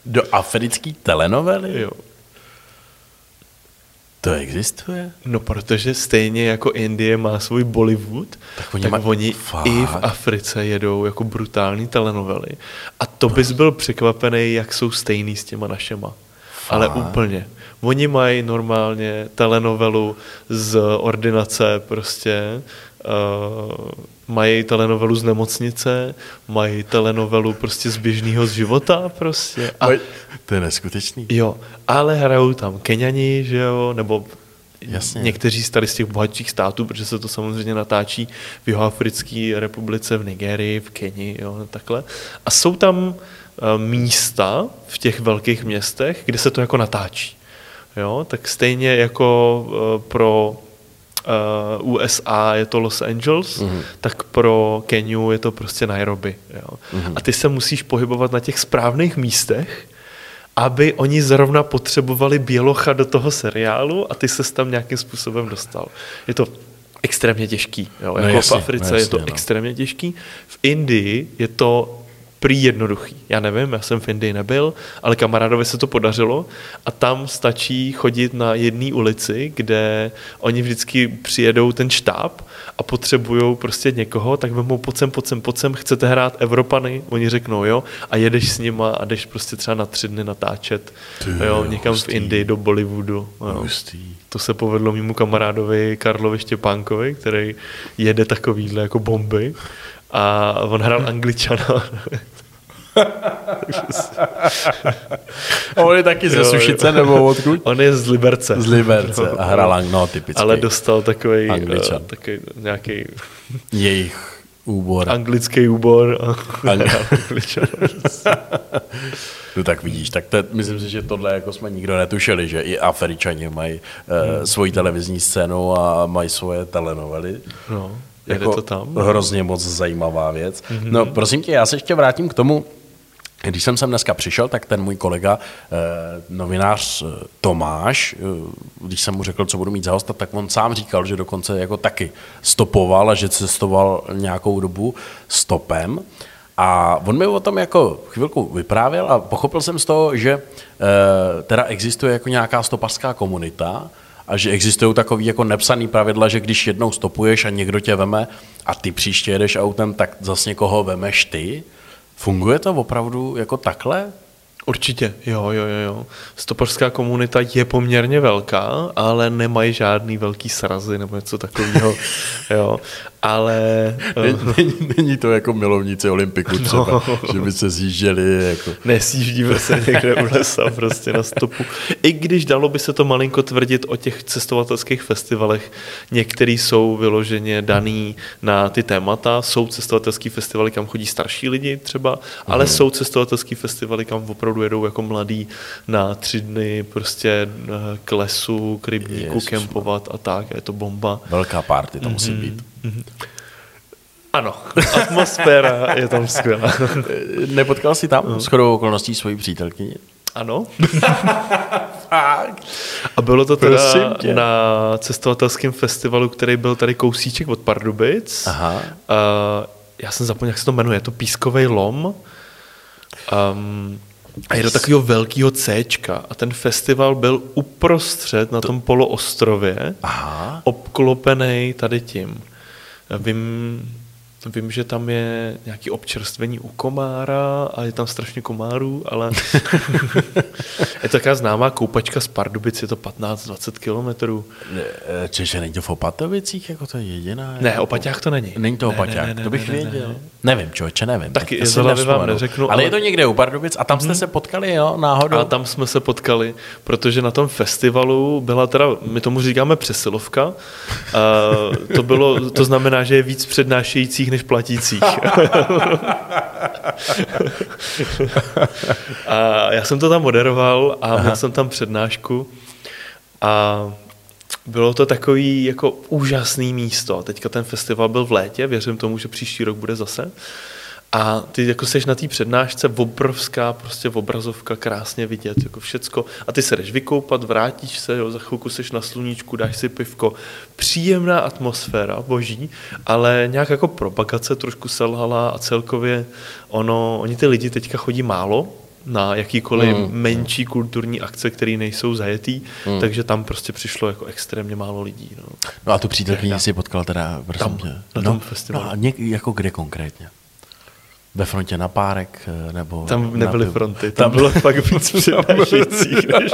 Do africké telenovely? Jo. To existuje? No, protože stejně jako Indie má svůj Bollywood, tak oni, tak maj... oni i v Africe jedou jako brutální telenovely. A to bys byl překvapený, jak jsou stejný s těma našema. Fakt? Ale úplně. Oni mají normálně telenovelu z ordinace prostě, uh, mají telenovelu z nemocnice, mají telenovelu prostě z běžného života prostě. A, to je neskutečný. Jo, ale hrajou tam Keňani, že jo, nebo Jasně. někteří z tady z těch bohatších států, protože se to samozřejmě natáčí v Jihoafrické republice, v Nigerii, v Keni, jo, takhle. A jsou tam uh, místa v těch velkých městech, kde se to jako natáčí. Jo, tak stejně jako uh, pro uh, USA je to Los Angeles, mm-hmm. tak pro Keniu je to prostě Nairobi. Jo. Mm-hmm. A ty se musíš pohybovat na těch správných místech, aby oni zrovna potřebovali bělocha do toho seriálu a ty se tam nějakým způsobem dostal. Je to extrémně těžký. Jo? No Jako jasně, v Africe no je to jasně, no. extrémně těžký. V Indii je to prý jednoduchý. Já nevím, já jsem v Indii nebyl, ale kamarádovi se to podařilo a tam stačí chodit na jedné ulici, kde oni vždycky přijedou ten štáb a potřebují prostě někoho, tak vemou sem, pojď sem, chcete hrát Evropany? Oni řeknou jo a jedeš s nima a jdeš prostě třeba na tři dny natáčet Ty jo, někam v hustý. Indii do Bollywoodu. Jo. Hustý. To se povedlo mému kamarádovi Karlovi Štěpánkovi, který jede takovýhle jako bomby. A on hrál Angličana. A on je taky ze. Sušice nebo odkud? On je z Liberce. Z Liberce a hrál, no typicky. Ale dostal takový, Angličan. uh, takový nějaký Jejich úbor. anglický úbor. A Ang- hrál Angličana. No tak vidíš, tak to, myslím si, že tohle jako jsme nikdo netušili, že i Afričani mají uh, svoji televizní scénu a mají svoje telenovely. No, jede Jako to tam. Hrozně moc zajímavá věc. Mhm. Mm-hmm. No prosím tě, já se ještě vrátím k tomu, když jsem sem dneska přišel, tak ten můj kolega, eh, novinář eh, Tomáš, eh, když jsem mu řekl, co budu mít za hosta, tak on sám říkal, že dokonce jako taky stopoval a že cestoval nějakou dobu stopem. A on mi o tom jako chvilku vyprávěl a pochopil jsem z toho, že teda existuje jako nějaká stopařská komunita a že existují takový jako nepsaný pravidla, že když jednou stopuješ a někdo tě veme a ty příště jedeš autem, tak zase někoho vemeš ty. Funguje to opravdu jako takhle? Určitě, jo, jo, jo, jo. Stopařská komunita je poměrně velká, ale nemají žádný velký srazy nebo něco takového, jo. Ale Není, není, není to jako milovníci Olympiku třeba, no. že by se zjížděli jako... Nesjíždíme se někde u lesa prostě na stopu. I když dalo by se to malinko tvrdit o těch cestovatelských festivalech, některý jsou vyloženě daný na ty témata, jsou cestovatelský festivaly, kam chodí starší lidi třeba, ale jsou cestovatelský festivaly, kam opravdu jedou jako mladí na tři dny prostě eh, k lesu, k rybníku, Ježiš, kempovat a tak, je to bomba. Velká party to musí být. Ano, atmosféra je tam skvělá. Nepotkal jsi tam s chodou okolností svoji přítelkyni? Ano. A bylo to teda na cestovatelském festivalu, který byl tady kousíček od Pardubic. Aha. Uh, já jsem zapomněl, jak se to jmenuje, je to Pískovej lom. Um, a je do takového velkého C. A ten festival byl uprostřed na tom poloostrově, Aha. obklopený tady tím. Vím, vím, že tam je nějaký občerstvení u komára a je tam strašně komárů, ale je to taková známá koupačka z Pardubic, je to 15-20 kilometrů. Eh, Čeže není to v Opatovicích, jako to je jediná? Ne, jako- Opaťák to není. Není to Ne, Opaťák, ne, ne, to bych ne, ne, věděl. ne. Nevím, člověče, nevím. Taky z si hlavy vám neřeknu, Ale ale- je to někde u Pardubic a tam jste se potkali, jo, náhodou? A tam jsme se potkali, protože na tom festivalu byla teda, my tomu říkáme přesilovka, a to, bylo, to znamená, že je víc přednášejících než platících. a já jsem to tam moderoval a měl jsem tam přednášku a bylo to takový jako úžasný místo. Teďka ten festival byl v létě, věřím tomu, že příští rok bude zase. A ty jako seš na té přednášce obrovská prostě obrazovka, krásně vidět, jako všecko. A ty se jdeš vykoupat, vrátíš se, jo, za chvilku seš na sluníčku, dáš si pivko. Příjemná atmosféra, boží, ale nějak jako propagace trošku selhala a celkově ono, oni ty lidi teďka chodí málo, na jakýkoliv mm. menší kulturní akce, které nejsou zajetý, mm. takže tam prostě přišlo jako extrémně málo lidí. No. No a tu přítelkyni si potkal teda, prosím Tam, tě. na no, tom festivalu. No a něk, jako kde konkrétně? Ve frontě na párek? eh, Nebo Tam na nebyly pivo? fronty, tam, bylo fakt víc přednášejících. Než...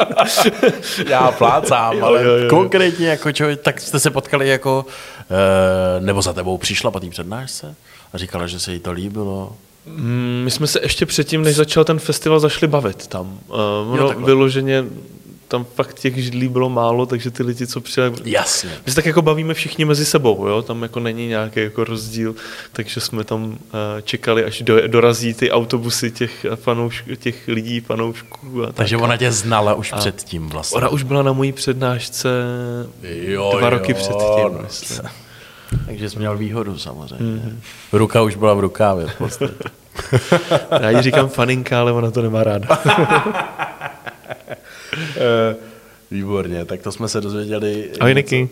Já plácám, Jo, ale jo, jo. konkrétně jako člověk, tak jste se potkali jako, eh, nebo za tebou přišla po té přednášce a říkala, že se jí to líbilo. Mm, My jsme se ještě předtím, než začal ten festival, zašli bavit tam. Uh, ono takhle. vyloženě, tam fakt těch židlí bylo málo, takže ty lidi, co přijeli... Jasně. My se tak jako bavíme všichni mezi sebou, jo? tam jako není nějaký jako rozdíl, takže jsme tam uh, čekali, až do, dorazí ty autobusy těch, fanoušk, těch lidí, fanoušků. A tak. Takže ona tě znala už předtím vlastně. Ona už byla na mojí přednášce Jo, dva jo, roky předtím. no. myslím. Takže jsi měl výhodu samozřejmě. Mm. Ruka už byla v rukávě v podstatě. Já jí říkám faninka, ale ona to nemá ráda. Eh, Výborně, tak to jsme se dozvěděli. Ahoj, Niky.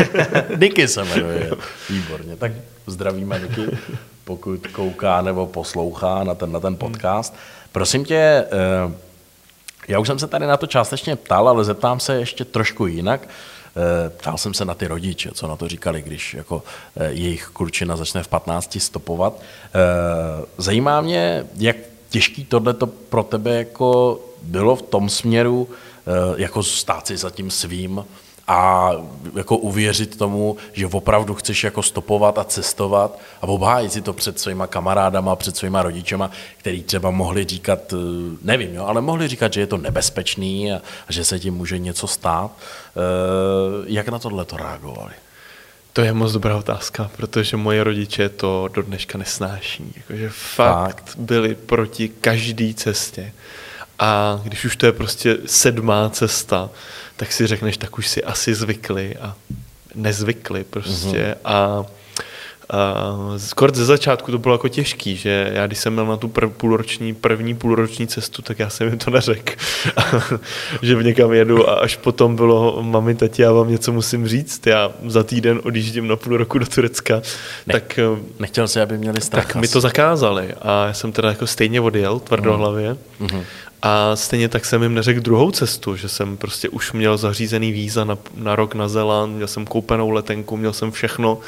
Niky se jmenuje. Výborně, tak zdravíme Niky, pokud kouká nebo poslouchá na ten, na ten podcast. Prosím tě, eh, já už jsem se tady na to částečně ptal, ale zeptám se ještě trošku jinak. Eh, ptal jsem se na ty rodiče, co na to říkali, když jako eh, jejich klučina začne v 15 stopovat. Zajímá mě, jak těžký tohle to pro tebe jako bylo v tom směru, jako stát si za tím svým a jako uvěřit tomu, že opravdu chceš jako stopovat a cestovat a obhájit si to před svýma kamarádama, před svýma rodičema, který třeba mohli říkat, eh, nevím, jo, ale mohli říkat, že je to nebezpečný a, a že se tím může něco stát. E, jak na tohle to reagovali? To je moc dobrá otázka, protože moje rodiče to do dneška nesnáší. Jakože fakt, fakt byli proti každé cestě. A když už to je prostě sedmá cesta, tak si řekneš, tak už si asi zvykli a nezvykli prostě. Mm-hmm. A Uh, skoro ze začátku to bylo jako těžký, že já když jsem měl na tu prv, půlroční, první půlroční cestu, tak já jsem jim to neřekl, že v někam jedu a až potom bylo, mami, tati, já vám něco musím říct, já za týden odjíždím na půl roku do Turecka, ne, tak... Eh, nechtěl si, aby měli strach. Tak mi to zakázali a já jsem teda jako stejně odjel tvrdohlavě mm. A stejně tak jsem jim neřekl druhou cestu, že jsem prostě už měl zařízený víza na, na rok na Zeland, měl jsem koupenou letenku, měl jsem všechno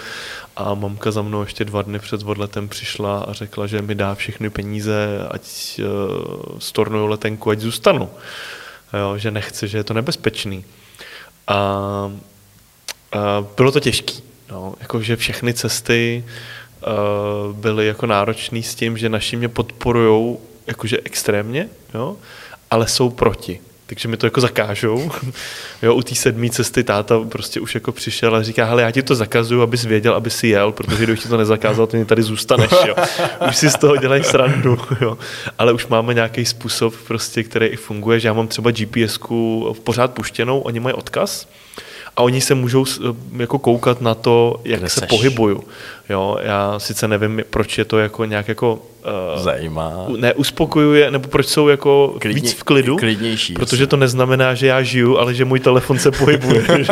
a mamka za mnou ještě dva dny před odletem přišla a řekla, že mi dá všechny peníze, ať uh, stornuju letenku, ať zůstanu. Jo, že nechce, že je to nebezpečný. A, a bylo to těžké. No, jakože všechny cesty uh, byly jako náročné s tím, že naši mě podporují jakože extrémně, jo, ale jsou proti. Takže mi to jako zakážou. Jo, u té sedmé cesty táta prostě už jako přišel a říká, hele, já ti to zakazuju, abys věděl, aby si jel, protože když ti to nezakázal, ty tady zůstaneš, jo. Už si z toho dělají srandu, jo. Ale už máme nějaký způsob, prostě, který i funguje, že já mám třeba GPS-ku pořád puštěnou, oni mají odkaz, a oni se můžou jako koukat na to, jak Kde se seš? pohybuju. Jo, já sice nevím, proč je to jako nějak jako uh, Zajímá. Ne, uspokojuje, nebo proč jsou jako Klidně, víc v klidu. Klidnější. Protože jasný. to neznamená, že já žiju, ale že můj telefon se pohybuje.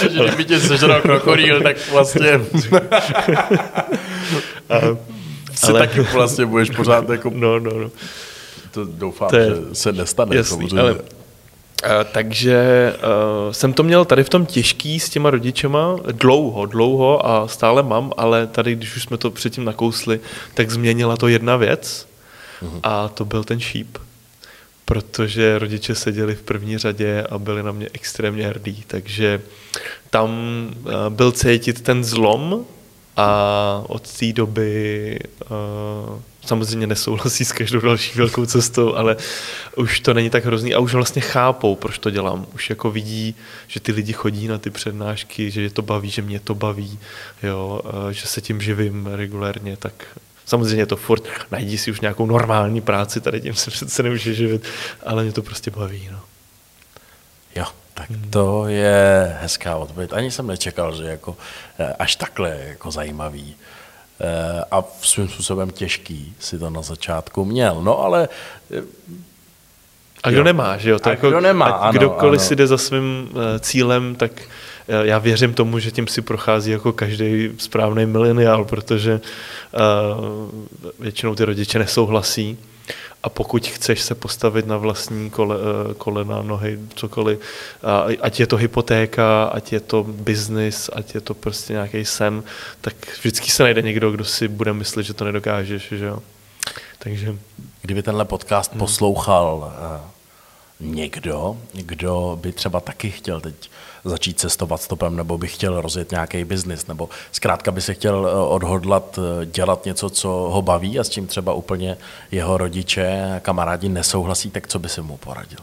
že, že kdyby tě sežral krokodýl, tak vlastně... a, si ale... taky vlastně budeš pořád jako... No, no, no. To doufám, to je... že se nestane Jasný, samozřejmě. Ale Eh, takže uh, jsem to měl tady v tom těžký s těma rodičema dlouho, dlouho a stále mám, ale tady, když už jsme to předtím nakousli, tak změnila to jedna věc uh-huh. a to byl ten šíp. Protože rodiče seděli v první řadě a byli na mě extrémně hrdí, takže tam uh, byl cítit ten zlom a od té doby uh, samozřejmě nesouhlasí s každou další velkou cestou, ale už to není tak hrozný a už vlastně chápou, proč to dělám. Už jako vidí, že ty lidi chodí na ty přednášky, že je to baví, že mě to baví, jo, že se tím živím regulérně, tak samozřejmě to furt, najdi si už nějakou normální práci, tady tím se přece nemůže živit, ale mě to prostě baví. No. Tak to je hezká odpověď. Ani jsem nečekal, že jako eh, až takhle jako zajímavý Eh, a svým způsobem těžký si to na začátku měl. No ale... Eh, a kdo jo. nemá, že jo? To a jako, kdo nemá, ano, Kdokoliv ano. si jde za svým eh, cílem, tak já věřím tomu, že tím si prochází jako každý správný mileniál, protože uh, většinou ty rodiče nesouhlasí a pokud chceš se postavit na vlastní kole, eh, kolena, nohy, cokoliv, ať je to hypotéka, ať je to biznis, ať je to prostě nějaký sen, tak vždycky se najde někdo, kdo si bude myslet, že to nedokážeš, že jo. Takže... Kdyby tenhle podcast hmm. poslouchal uh, někdo, kdo by třeba taky chtěl teď začít cestovat stopem, nebo by chtěl rozjet nějaký biznis, nebo zkrátka by se chtěl eh, odhodlat eh, dělat něco, co ho baví a s tím třeba úplně jeho rodiče a kamarádi nesouhlasí, tak co by si mu poradil?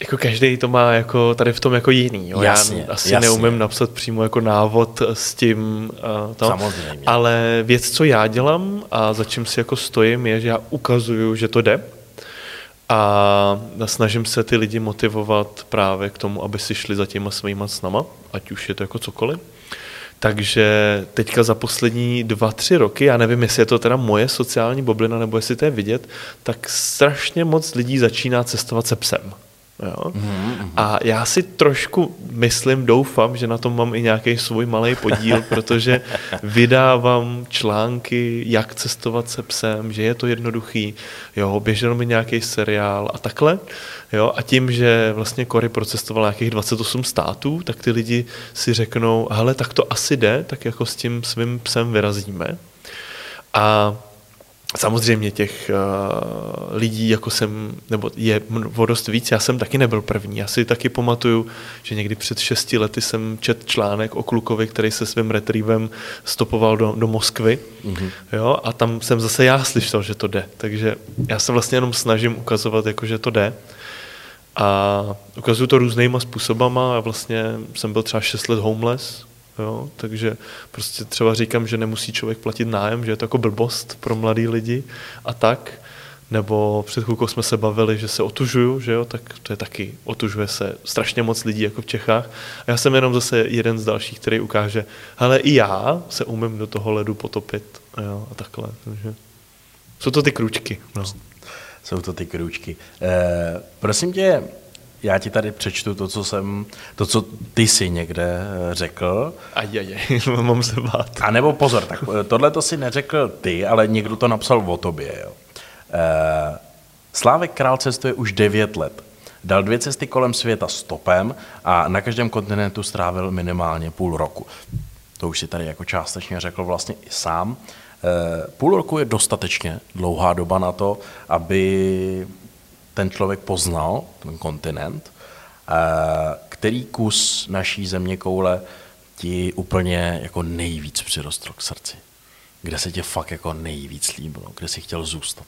Jako každý to má jako tady v tom jako jiný. Jo? Jasně, Já asi jasně. neumím napsat přímo jako návod s tím. Uh, to. Samozřejmě. Ale věc, co já dělám a za čím si jako stojím, je, že já ukazuju, že to jde a snažím se ty lidi motivovat právě k tomu, aby si šli za těma svýma snama, ať už je to jako cokoliv. Takže teďka za poslední dva, tři roky, já nevím, jestli je to teda moje sociální bublina, nebo jestli to je vidět, tak strašně moc lidí začíná cestovat se psem. Jo? Mm-hmm. A já si trošku myslím, doufám, že na tom mám i nějaký svůj malý podíl, protože vydávám články, jak cestovat se psem, že je to jednoduchý, jo, běžel mi nějaký seriál a takhle. Jo, a tím, že vlastně Kory procestoval nějakých 28 států, tak ty lidi si řeknou, hele, tak to asi jde, tak jako s tím svým psem vyrazíme. A Samozřejmě těch uh, lidí, jako jsem, nebo je o dost víc, já jsem taky nebyl první. Já si taky pamatuju, že někdy před šesti lety jsem čet článek o klukovi, který se svým retrievem stopoval do, do Moskvy. Mm-hmm. Jo, a tam jsem zase já slyšel, že to jde. Takže já se vlastně jenom snažím ukazovat, jako, že to jde. A ukazuju to různýma způsobama a vlastně jsem byl třeba 6 let homeless, Jo? Takže prostě třeba říkám, že nemusí člověk platit nájem, že je to jako blbost pro mladý lidi a tak. Nebo před chvilkou jsme se bavili, že se otužuju, že jo, tak to je taky, otužuje se strašně moc lidí jako v Čechách. A já jsem jenom zase jeden z dalších, který ukáže, hele, i já se umím do toho ledu potopit, jo, a takhle. Takže jsou to ty kručky. No. Jsou to ty kručky. Eh, prosím tě, já ti tady přečtu to, co jsem, to, co ty si někde eh, řekl. Ajajaj, mám se bát. A nebo pozor, tak eh, tohle to si neřekl ty, ale někdo to napsal o tobě. Jo. E, Slávek Král cestuje už 9 let. Dal dvě cesty kolem světa stopem a na každém kontinentu strávil minimálně půl roku. To už si tady jako částečně řekl vlastně i sám. Půl roku je dostatečně dlouhá doba na to, aby ten člověk poznal, ten kontinent, který kus naší země koule ti úplně jako nejvíc přirostl k srdci? Kde se tě fakt jako nejvíc líbilo? Kde jsi chtěl zůstat?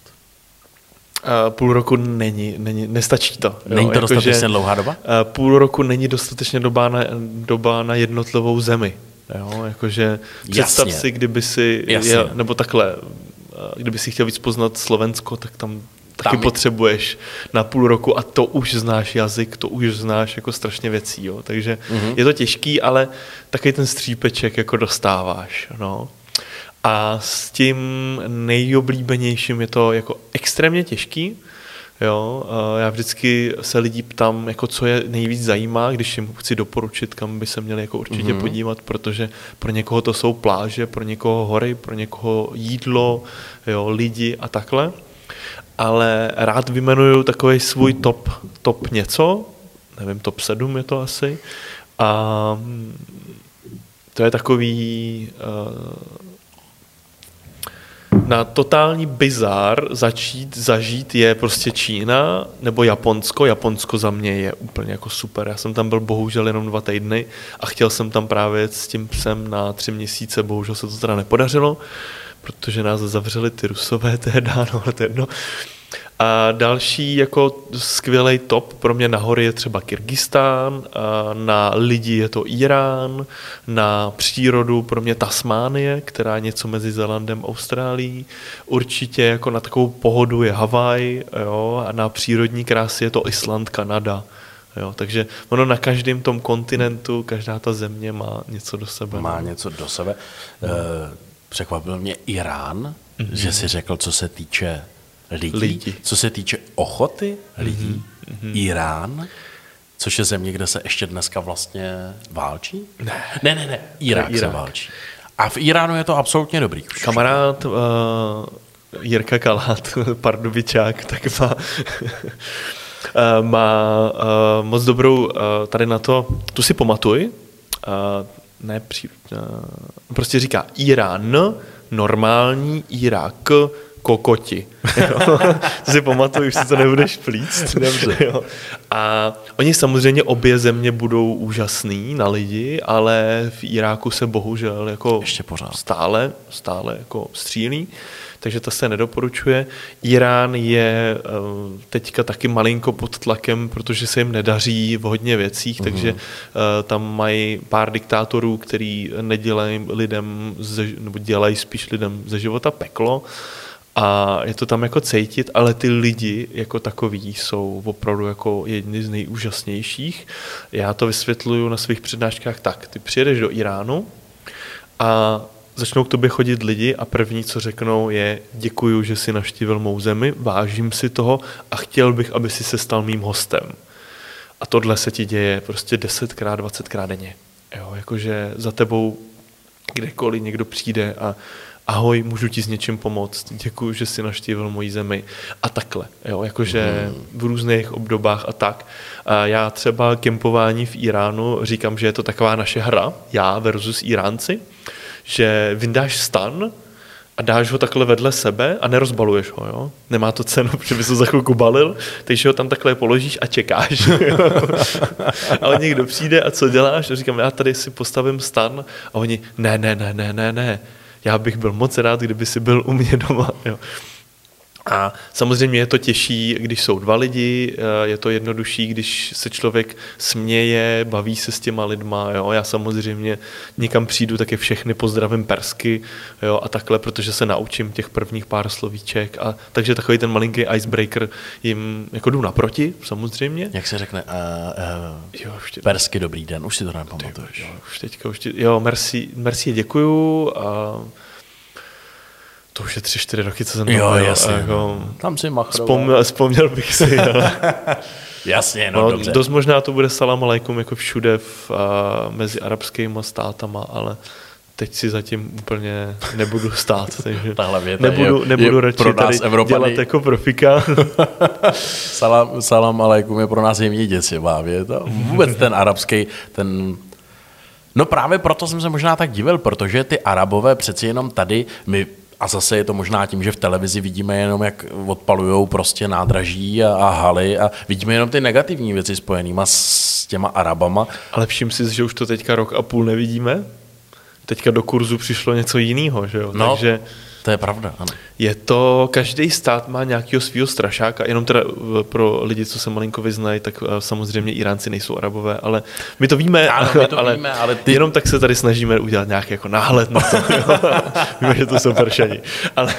Uh, půl roku není, není nestačí to. Není to jako, dostatečně že, dlouhá doba? Uh, půl roku není dostatečně doba na, doba na jednotlivou zemi. Jo, jakože představ Jasně. si, kdyby si, jel, nebo takhle, kdyby si chtěl víc poznat Slovensko, tak tam taky tam potřebuješ na půl roku a to už znáš jazyk, to už znáš jako strašně věcí, jo. takže mm-hmm. je to těžký, ale taky ten střípeček jako dostáváš, no. A s tím nejoblíbenějším je to jako extrémně těžký, Jo, já vždycky se lidí ptám, jako co je nejvíc zajímá, když jim chci doporučit, kam by se měli jako určitě mm-hmm. podívat, protože pro někoho to jsou pláže, pro někoho hory, pro někoho jídlo, jo, lidi a takhle ale rád vymenuju takový svůj top, top něco, nevím, top 7 je to asi, a to je takový uh, na totální bizar začít zažít je prostě Čína nebo Japonsko. Japonsko za mě je úplně jako super. Já jsem tam byl bohužel jenom dva týdny a chtěl jsem tam právě s tím psem na tři měsíce, bohužel se to teda nepodařilo. Uh, protože nás zavřeli ty rusové tehdy, no ale to jedno. A další jako skvělý top pro mě nahoře je třeba Kyrgyzstán, na lidi je to Irán, na přírodu pro mě Tasmánie, která je něco mezi Zelandem a Austrálií. Určitě jako na takovou pohodu je Havaj, jo, a na přírodní krásy je to Island, Kanada. Jo, takže ono na každém tom kontinentu, každá ta země má něco do sebe. Má no. něco do sebe. No. Uh, Překvapil mě Irán, mm-hmm. že si řekl, co se týče lidí, lidí. co se týče ochoty lidí. Mm-hmm. Irán, což je země, kde se ještě dneska vlastně válčí? Ne. Ne, ne, ne, Irák, Irák. se válčí. A v Iránu je to absolutně dobrý. Už. Kamarád uh, Jirka Kalát, pardubičák, tak má, uh, má uh, moc dobrou uh, tady na to, tu si pamatuj, uh, ne, při, uh, prostě říká Irán, normální, Irák, kokoti. to si pamatuju, už si to nebudeš plíct. Dobře. Jo. A oni samozřejmě obě země budou úžasný na lidi, ale v Iráku se bohužel jako Ještě pořád. stále, stále jako střílí takže to se nedoporučuje. Irán je eh, teďka taky malinko pod tlakem, protože se jim nedaří v hodně věcích, uh-huh. takže eh, tam mají pár diktátorů, který nedělají lidem, ze, nebo dělají spíš lidem ze života peklo a je to tam jako cítit, ale ty lidi jako takový jsou opravdu jako jedni z nejúžasnějších. Já to vysvětluju na svých přednáškách tak. Ty přijedeš do Iránu, a začnou k tobě chodit lidi a první, co řeknou, je děkuju, že si navštívil mou zemi, vážím si toho a chtěl bych, aby si se stal mým hostem. A tohle se ti děje prostě desetkrát, dvacetkrát denně. Jo, jakože za tebou kdekoliv někdo přijde a ahoj, můžu ti s něčím pomoct, děkuji, že jsi naštívil moji zemi a takhle, jo, jakože v různých obdobách a tak. A já třeba kempování v Iránu říkám, že je to taková naše hra, já versus Iránci, že vyndáš stan, a dáš ho takhle vedle sebe a nerozbaluješ ho, jo? Nemá to cenu, protože by se za chvilku balil, takže ho tam takhle položíš a čekáš. Ale někdo přijde a co děláš? A říkám, já tady si postavím stan a oni, ne, ne, ne, ne, ne, ne, já bych byl moc rád, kdyby si byl u mě doma. Jo. A samozřejmě je to těžší, když jsou dva lidi, eh, je to jednodušší, když se člověk směje, baví se s těma lidma. Jo. Já samozřejmě někam přijdu, tak je všechny pozdravím persky jo, a takhle, protože se naučím těch prvních pár slovíček. A, takže takový ten malinký icebreaker jim jako jdu naproti, samozřejmě. Jak se řekne uh, uh, jo, už tě... persky dobrý den, už si to nepamatuješ. Jo, už teďka, už tě, jo, merci, merci děkuju. A, to už je tři, čtyři roky, co jsem tam jo, byl. Jasně, jako, no. Tam si machroval. Vzpomněl, vzpomněl bych si, ale... jasně, no, no dobře. Dost možná to bude salam alaikum jako všude v, uh, mezi arabskými státama, ale teď si zatím úplně nebudu stát, takže Tahle věta nebudu, je, nebudu je radši pro nás tady Evropany. dělat jako profika. salam, salam alaikum je pro nás jemně děsivá věta. Vůbec ten arabský, ten No právě proto jsem se možná tak divil, protože ty arabové přeci jenom tady, my a zase je to možná tím, že v televizi vidíme jenom, jak odpalují prostě nádraží a, a haly a vidíme jenom ty negativní věci spojenýma s těma Arabama. Ale všim si, že už to teďka rok a půl nevidíme? Teďka do kurzu přišlo něco jiného, že jo? No, Takže to je pravda, ano. Je to, každý stát má nějakého svého strašáka, jenom teda eh, pro lidi, co se malinko vyznají, tak eh, samozřejmě Iránci nejsou arabové, ale my to víme, ano, my to ale, víme ale ty... jenom tak se tady snažíme udělat nějaký jako náhled na to. víme, že to jsou peršani. Ale,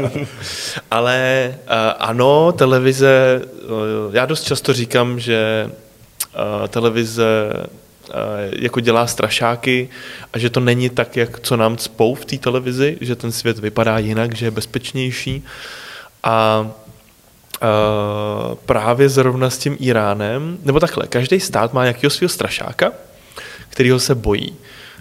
ale uh, ano, televize, já dost často říkám, že televize jako dělá strašáky a že to není tak, jak co nám cpou v té televizi, že ten svět vypadá jinak, že je bezpečnější. A Uh, právě zrovna s tím Iránem, nebo takhle, každý stát má nějakého svého strašáka, kterýho se bojí.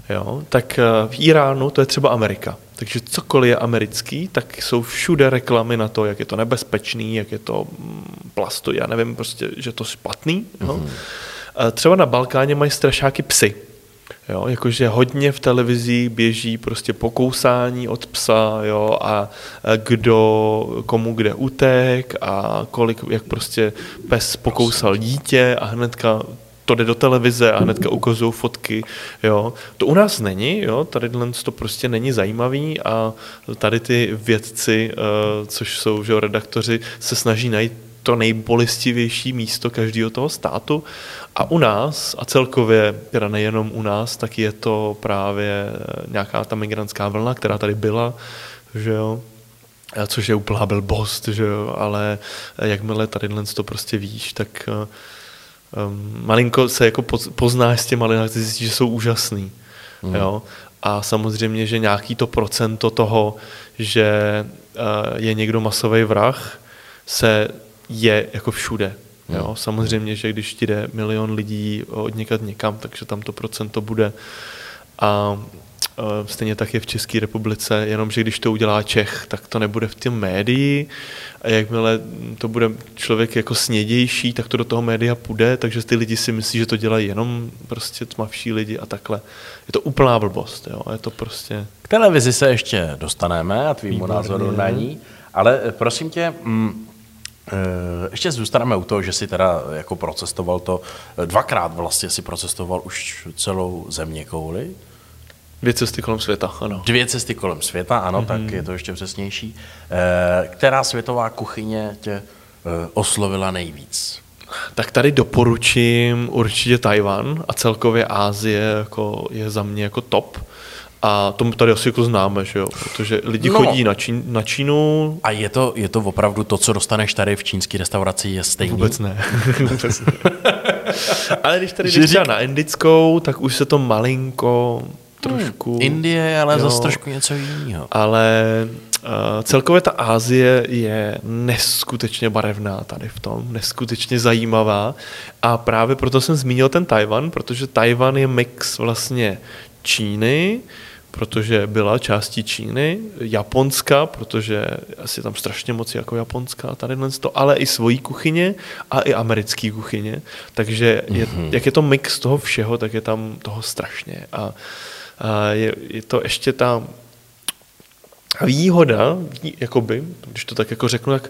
Jo? Tak uh, v Iránu to je třeba Amerika. Takže cokoliv je americký, tak jsou všude reklamy na to, jak je to nebezpečný, jak je to mm, plasto, já nevím, prostě, že to špatný. Jo? Mm-hmm. Třeba na Balkáně mají strašáky psy. Jo, jakože hodně v televizi běží prostě pokousání od psa, jo, a kdo komu kde utek a kolik, jak prostě pes pokousal dítě a hnedka to jde do televize a hnedka ukazují fotky, jo. To u nás není, jo, tady to prostě není zajímavý a tady ty vědci, eh, což jsou že, redaktoři, se snaží najít to nejbolistivější místo každého toho státu. A u nás, a celkově, teda nejenom u nás, tak je to právě nějaká ta migrantská vlna, která tady byla, že jo, což je úplná blbost, že jo, ale jakmile tady to prostě víš, tak um, malinko se jako poznáš s těma lidmi, zjistíš, že jsou úžasný, mm. jo, a samozřejmě, že nějaký to procento toho, že uh, je někdo masový vrah, se je jako všude. Hmm. Jo? Samozřejmě, že když ti jde milion lidí od někat někam, takže tam to procento bude. A stejně tak je v České republice, jenomže když to udělá Čech, tak to nebude v tom médii a jakmile to bude člověk jako snědější, tak to do toho média půjde, takže ty lidi si myslí, že to dělají jenom prostě tmavší lidi a takhle. Je to úplná blbost, jo? je to prostě... K televizi se ještě dostaneme a tvýmu názoru na ní, ale prosím tě, mm, ještě zůstaneme u toho, že si teda jako procestoval to, eh, dvakrát vlastně si procestoval už celou země kouli. Dvě cesty kolem světa, ano. Dvě cesty kolem světa, ano, mm-hmm. tak je to ještě přesnější. Eh, která světová kuchyně tě oslovila nejvíc? Tak tady doporučím určitě Tajvan a celkově Ázie jako je za mě jako top. A to tady asi jako známe, že jo? protože lidi no. chodí na, Čín, na Čínu. A je to, je to opravdu to, co dostaneš tady v čínské restauraci, je stejný? Vůbec ne. Vůbec ne. Ale když tady jdeš na indickou, tak už se to malinko trošku... Indie je ale jo. zase trošku něco jiného. Ale uh, celkově ta Ázie je neskutečně barevná tady v tom, neskutečně zajímavá a právě proto jsem zmínil ten Tajvan, protože Tajvan je mix vlastně Číny, protože byla částí Číny, Japonska, protože asi tam strašně moc jako Japonska tady to, ale i svojí kuchyně a i americké kuchyně. Takže je, mm-hmm. jak je to mix toho všeho, tak je tam toho strašně. A, a je, je to ještě ta výhoda, jakoby, když to tak jako řeknu, tak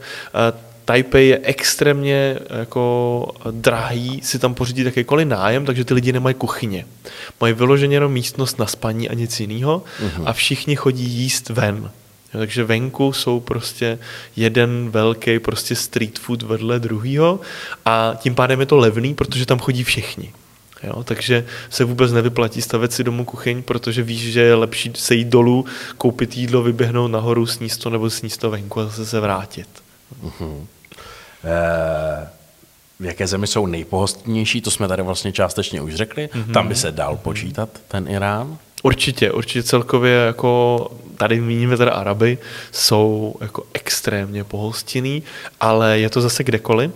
Taipei je extrémně jako drahý si tam pořídit jakýkoliv nájem, takže ty lidi nemají kuchyně. Mají vyloženě jenom místnost na spaní a nic jiného uh-huh. a všichni chodí jíst ven. Takže venku jsou prostě jeden velký prostě street food vedle druhýho a tím pádem je to levný, protože tam chodí všichni. Jo, takže se vůbec nevyplatí stavět si domů kuchyň, protože víš, že je lepší se jít dolů, koupit jídlo, vyběhnout nahoru, sníst to nebo sníst to venku a zase se vrátit. Uh-huh. Eh, v jaké zemi jsou nejpohostnější, to jsme tady vlastně částečně už řekli. Mm-hmm. Tam by se dal počítat ten Irán. Určitě, určitě celkově jako tady míníme teda Araby, jsou jako extrémně pohostinný, ale je to zase kdekoliv.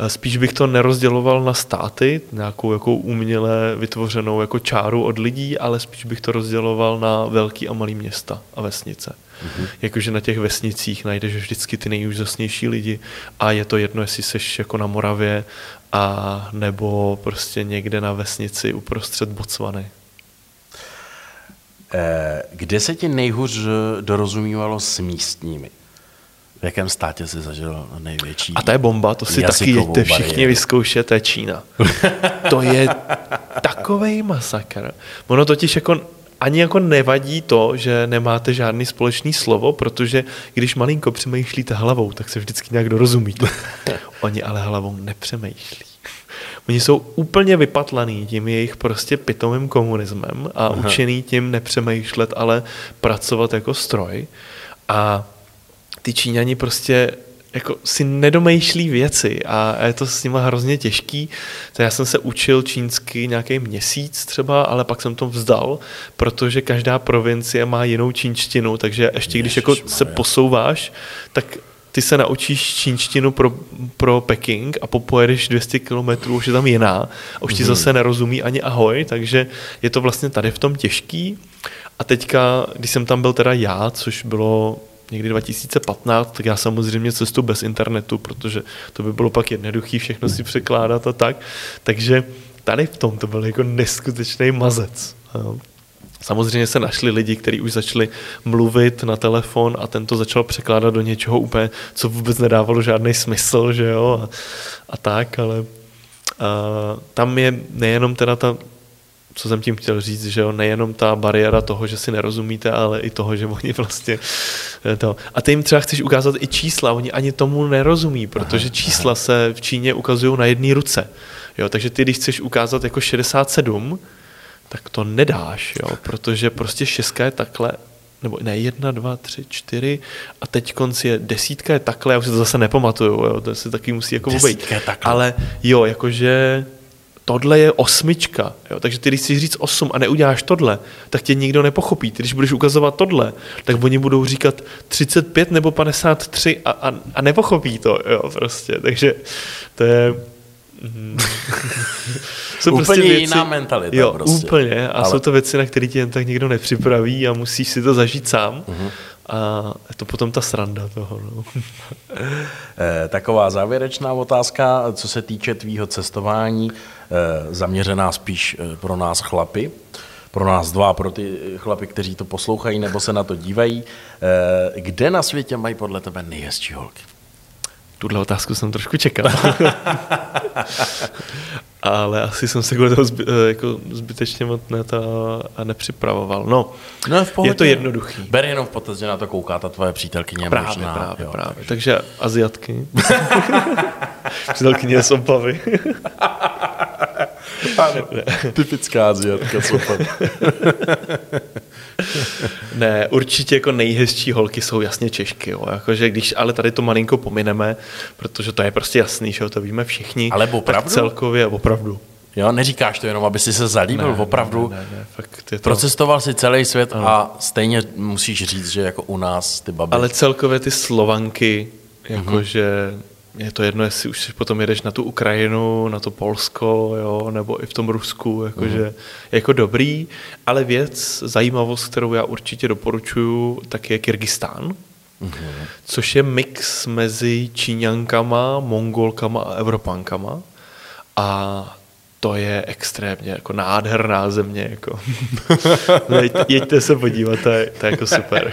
Eh, spíš bych to nerozděloval na státy, nějakou jako uměle vytvořenou jako čáru od lidí, ale spíš bych to rozděloval na velký a malý města a vesnice. Mm-hmm. Jakože na těch vesnicích najdeš vždycky ty nejúžasnější lidi a je to jedno, jestli seš jako na Moravě a nebo prostě někde na vesnici uprostřed Botswany. Eh, kde se ti nejhůř dorozumívalo s místními? V jakém státě jsi zažil největší A to je bomba, to si taky jeďte všichni vyzkoušet, to je Čína. to je takovej masakr. Ono totiž jako ani jako nevadí to, že nemáte žádný společný slovo, protože když malinko přemýšlíte hlavou, tak se vždycky nějak dorozumíte. Oni ale hlavou nepřemýšlí. Oni jsou úplně vypatlaný tím jejich prostě pitomým komunismem a Aha. učený tím nepřemýšlet, ale pracovat jako stroj. A ty Číňani prostě jako si nedomýšlí věci a je to s nima hrozně těžký. To já jsem se učil čínsky nějaký měsíc třeba, ale pak jsem to vzdal, protože každá provincie má jinou čínštinu, takže ještě když jako se posouváš, tak ty se naučíš čínštinu pro, pro Peking a popojedeš 200 kilometrů, už je tam jiná a už ti mm. zase nerozumí ani ahoj, takže je to vlastně tady v tom těžký. A teďka, když jsem tam byl teda já, což bylo někdy 2015, tak já samozřejmě cestu bez internetu, protože to by bylo pak jednoduchý všechno si překládat a tak. Takže tady v tom to byl jako neskutečný mazec. Samozřejmě se našli lidi, kteří už začali mluvit na telefon a ten to začal překládat do něčeho úplně, co vůbec nedávalo žádný smysl, že jo, a, a tak, ale a, tam je nejenom teda ta co jsem tím chtěl říct, že jo, nejenom ta bariéra toho, že si nerozumíte, ale i toho, že oni vlastně eh, to. A ty jim třeba chceš ukázat i čísla, oni ani tomu nerozumí, protože čísla se v Číně ukazují na jedné ruce. Jo, takže ty, když chceš ukázat jako 67, tak to nedáš, jo, protože prostě šestka je takhle, nebo ne, jedna, dva, tři, čtyři a teď konci je desítka je takhle, já už si to zase nepamatuju, jo, to si taky musí jako být. Ale jo, jakože tohle je osmička. Jo? Takže ty, když chceš říct osm a neuděláš tohle, tak tě nikdo nepochopí. Ty, když budeš ukazovat tohle, tak oni budou říkat 35 nebo 53 a, a, a nepochopí to. Jo, prostě. Takže to je... Mm. jsou úplně prostě věci, jiná mentalita. Jo, prostě. úplně. A Ale... jsou to věci, na které ti jen tak nikdo nepřipraví a musíš si to zažít sám. Uh-huh. A je to potom ta sranda toho. No. Eh, taková závěrečná otázka, co se týče tvýho cestování, zaměřená spíš eh, pro nás chlapy, pro nás dva, pro ty chlapy, kteří to poslouchají nebo se na to dívají. Kde na světě mají podle tebe nejhezčí holky? Tuhle otázku jsem trošku čekal. ale asi jsem se kvůli toho zby, eh, jako zbytečně moc na to nepřipravoval. No, no v je to jednoduchý. Ber jenom v potaz, že na to kouká ta tvoje přítelkyně právě, možná. Právě, jo, právě. Takže, takže Aziatky. přítelkyně z Opavy. Typická Aziatka z Opavy. ne, určitě jako nejhezčí holky jsou jasně Češky, jo. Jakože když, ale tady to malinko pomineme, protože to je prostě jasný, že jo, to víme všichni. Ale opravdu? Tak celkově, opravdu. Jo, neříkáš to jenom, aby si se zalíbil, Ne, opravdu. Ne, ne, ne, fakt je to... Procestoval si celý svět a stejně musíš říct, že jako u nás ty babi. Ale celkově ty Slovanky, jakože je to jedno, jestli už potom jedeš na tu Ukrajinu, na to Polsko, jo, nebo i v tom Rusku, jakože Mhm. jako dobrý, ale věc, zajímavost, kterou já určitě doporučuju, tak je Kyrgyzstán, Mhm. což je mix mezi Číňankama, Mongolkama a Evropankama a to je extrémně jako nádherná země. Jako. Jeď, jeďte se podívat, to je, to je jako super.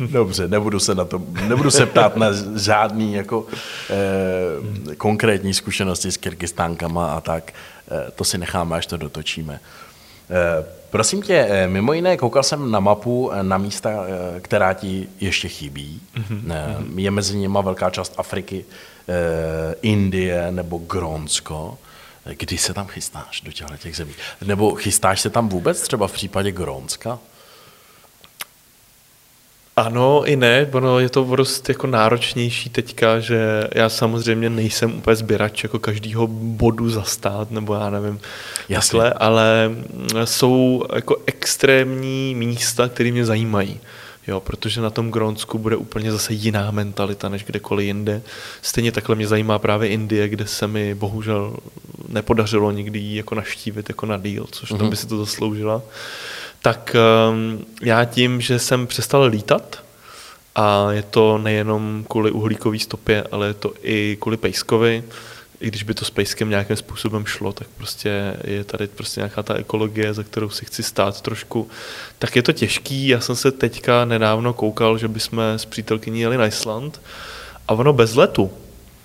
Dobře, nebudu se na to, nebudu se ptát na žádný jako eh, konkrétní zkušenosti s Kyrgyzstánkama a tak. Eh, to si necháme, až to dotočíme. Eh, prosím tě, eh, mimo jiné, koukal jsem na mapu eh, na místa, eh, která ti ještě chybí. Eh, je mezi nimi velká část Afriky, Indie nebo Grónsko. Kdy se tam chystáš do těchto těch zemí? Nebo chystáš se tam vůbec třeba v případě Grónska? Ano i ne, ono je to dost jako náročnější teďka, že já samozřejmě nejsem úplně sběrač jako každýho bodu zastát, nebo já nevím, Jasně. takhle, ale jsou jako extrémní místa, které mě zajímají. Jo, protože na tom Grónsku bude úplně zase jiná mentalita než kdekoliv jinde. Stejně takhle mě zajímá právě Indie, kde se mi bohužel nepodařilo nikdy jako naštívit jako na díl, což tam by si to zasloužila. Tak um, já tím, že jsem přestal lítat, a je to nejenom kvůli uhlíkové stopě, ale je to i kvůli pejskovi, i když by to s pejskem nějakým způsobem šlo, tak prostě je tady prostě nějaká ta ekologie, za kterou si chci stát trošku. Tak je to těžký, já jsem se teďka nedávno koukal, že bychom s přítelkyní jeli na Island a ono bez letu,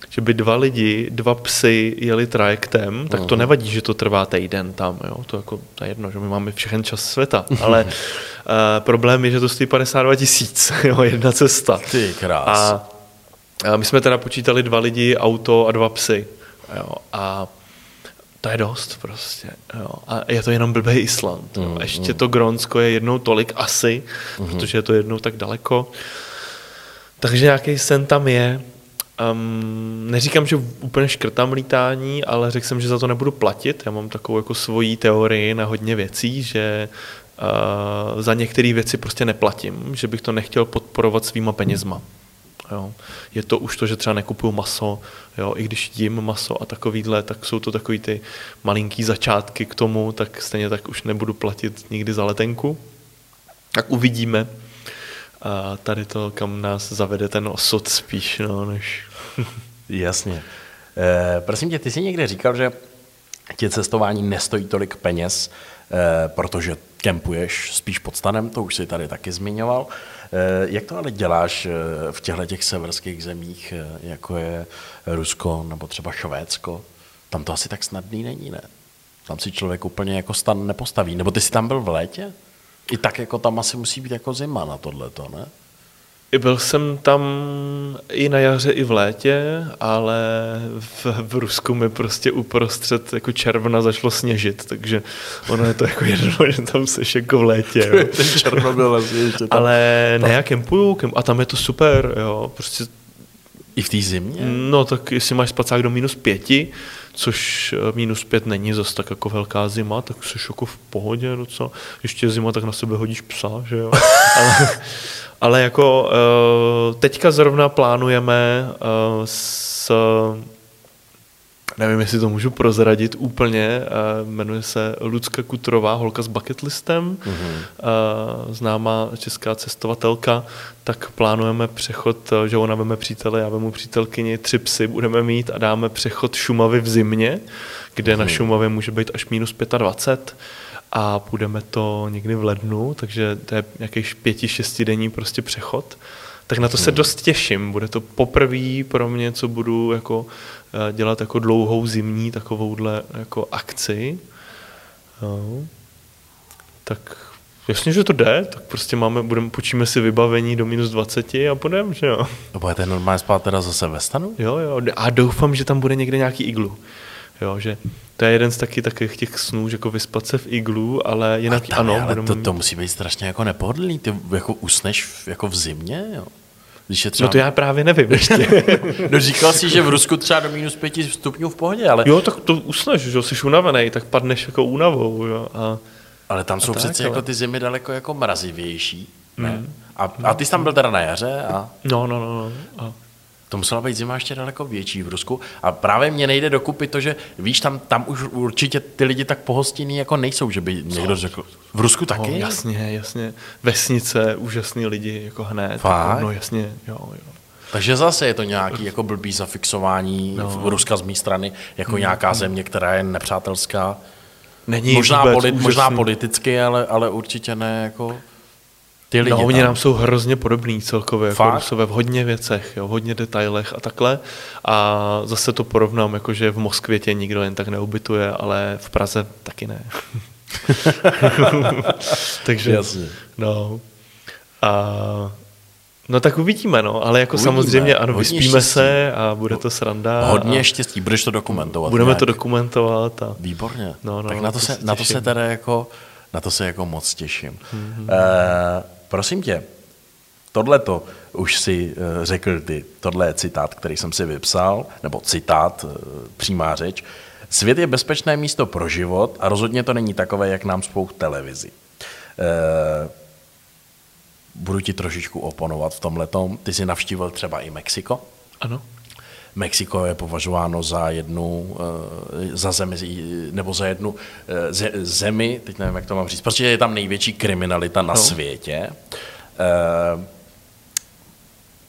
že by dva lidi, dva psy jeli trajektem, tak to nevadí, že to trvá týden tam, jo? to jako to je jedno, že my máme všechen čas světa, ale uh, problém je, že to stojí 52 tisíc, jo, jedna cesta. Ty krás. A, a my jsme teda počítali dva lidi, auto a dva psy. Jo, a to je dost prostě. Jo. A je to jenom blbý Island. Jo. Ještě to Grónsko je jednou tolik asi, protože je to jednou tak daleko. Takže nějaký sen tam je. Um, neříkám, že úplně škrtám lítání, ale řekl jsem, že za to nebudu platit. Já mám takovou jako svoji teorii na hodně věcí, že uh, za některé věci prostě neplatím, že bych to nechtěl podporovat svýma penězma. Jo. Je to už to, že třeba nekupuju maso, jo. i když jím maso a takovýhle, tak jsou to takový ty malinký začátky k tomu, tak stejně tak už nebudu platit nikdy za letenku. Tak uvidíme. A tady to, kam nás zavede ten osud spíš, no, než... Jasně. E, prosím tě, ty jsi někde říkal, že tě cestování nestojí tolik peněz, e, protože kempuješ spíš pod stanem, to už si tady taky zmiňoval. E, jak to ale děláš v těchto těch severských zemích, jako je Rusko nebo třeba Švédsko? Tam to asi tak snadný není, ne? Tam si člověk úplně jako stan nepostaví. Nebo ty jsi tam byl v létě? I tak jako tam asi musí být jako zima na tohleto, ne? Byl jsem tam i na jaře, i v létě, ale v, v Rusku mi prostě uprostřed jako června začalo sněžit, takže ono je to jako jedno, že tam seš jako v létě. Jo. Ten Černobyl asi ještě tam. Ale ne, já kempuju kem, a tam je to super, jo, prostě I v té zimě? No tak jestli máš spacák do minus pěti, což eh, minus pět není zas tak jako velká zima, tak jsi jako v pohodě docela. Ještě je zima, tak na sebe hodíš psa, že jo. ale, ale jako eh, teďka zrovna plánujeme eh, s nevím, jestli to můžu prozradit úplně, jmenuje se Lucka Kutrová, holka s bucketlistem, mm-hmm. známá česká cestovatelka, tak plánujeme přechod, že ona veme přítele, já vemu přítelkyni, tři psy budeme mít a dáme přechod Šumavy v zimě, kde mm-hmm. na Šumavě může být až minus 25 a půjdeme to někdy v lednu, takže to je nějaký pěti, šestidenní prostě přechod. Tak na to se dost těším. Bude to poprvé pro mě, co budu jako dělat jako dlouhou zimní takovouhle jako akci. No. Tak jasně, že to jde, tak prostě máme, budeme, počíme si vybavení do minus 20 a půjdeme, že jo. No budete normálně spát teda zase ve stanu? Jo, jo, a doufám, že tam bude někde nějaký iglu. Jo, že to je jeden z taky takových těch snů, že jako vyspat se v iglu, ale jinak tam, ano. Ale to, to, musí být strašně jako nepohodlný, ty jako usneš jako v zimě, jo? Když je třeba... No to já právě nevím ještě. no říkal si, že v Rusku třeba do minus pěti stupňů v pohodě, ale... jo, tak to usneš, že jsi unavený, tak padneš jako únavou, jo. A... Ale tam jsou tak, přece ale- jako ty zimy daleko jako mrazivější. Ne? A, a ty jsi tam byl teda na jaře a No, no, no. no. A... to musela být zima ještě daleko větší v Rusku. A právě mě nejde dokupy to, že víš, tam, tam už určitě ty lidi tak pohostinní jako nejsou, že by někdo řekl. V Rusku taky? No, jasně, jasně. Vesnice, úžasný lidi, jako hned. Fakt? Jako, no jasně, jo, jo. Takže zase je to nějaký jako blbý zafixování no. v Ruska z mé strany, jako nějaká země, která je nepřátelská. Není Možná, vůbec polit, možná politicky, ale, ale určitě ne jako ty lidi No, oni tam. nám jsou hrozně podobní celkově, jako? Rusové v hodně věcech, jo, v hodně detailech a takhle. A zase to porovnám, jako že v Moskvě tě nikdo jen tak neubytuje, ale v Praze taky ne. Takže, Jasně. no. A, no tak uvidíme, no, ale jako Uvidíme. samozřejmě, ano, Hodně vyspíme štěstí. se a bude to sranda. Hodně a štěstí, budeš to dokumentovat. budeme nějak. to dokumentovat a Výborně. No, no, tak no, na to, to se, na to se teda jako, na to se jako moc těším. Mhm. Mm-hmm. Uh, prosím tě, tohleto už si uh, řekl ty, tohle je citát, který jsem si vypsal, nebo citát, uh, přímá řeč. Svět je bezpečné místo pro život a rozhodně to není takové, jak nám spou televizi. Uh, budu ti trošičku oponovat v tomhletom. Ty jsi navštívil třeba i Mexiko. ano. Mexiko je považováno za jednu, eh, za zemi, nebo za jednu eh, ze, zemi, teď nevím, jak to mám říct, protože je tam největší kriminalita na No. světě. Eh,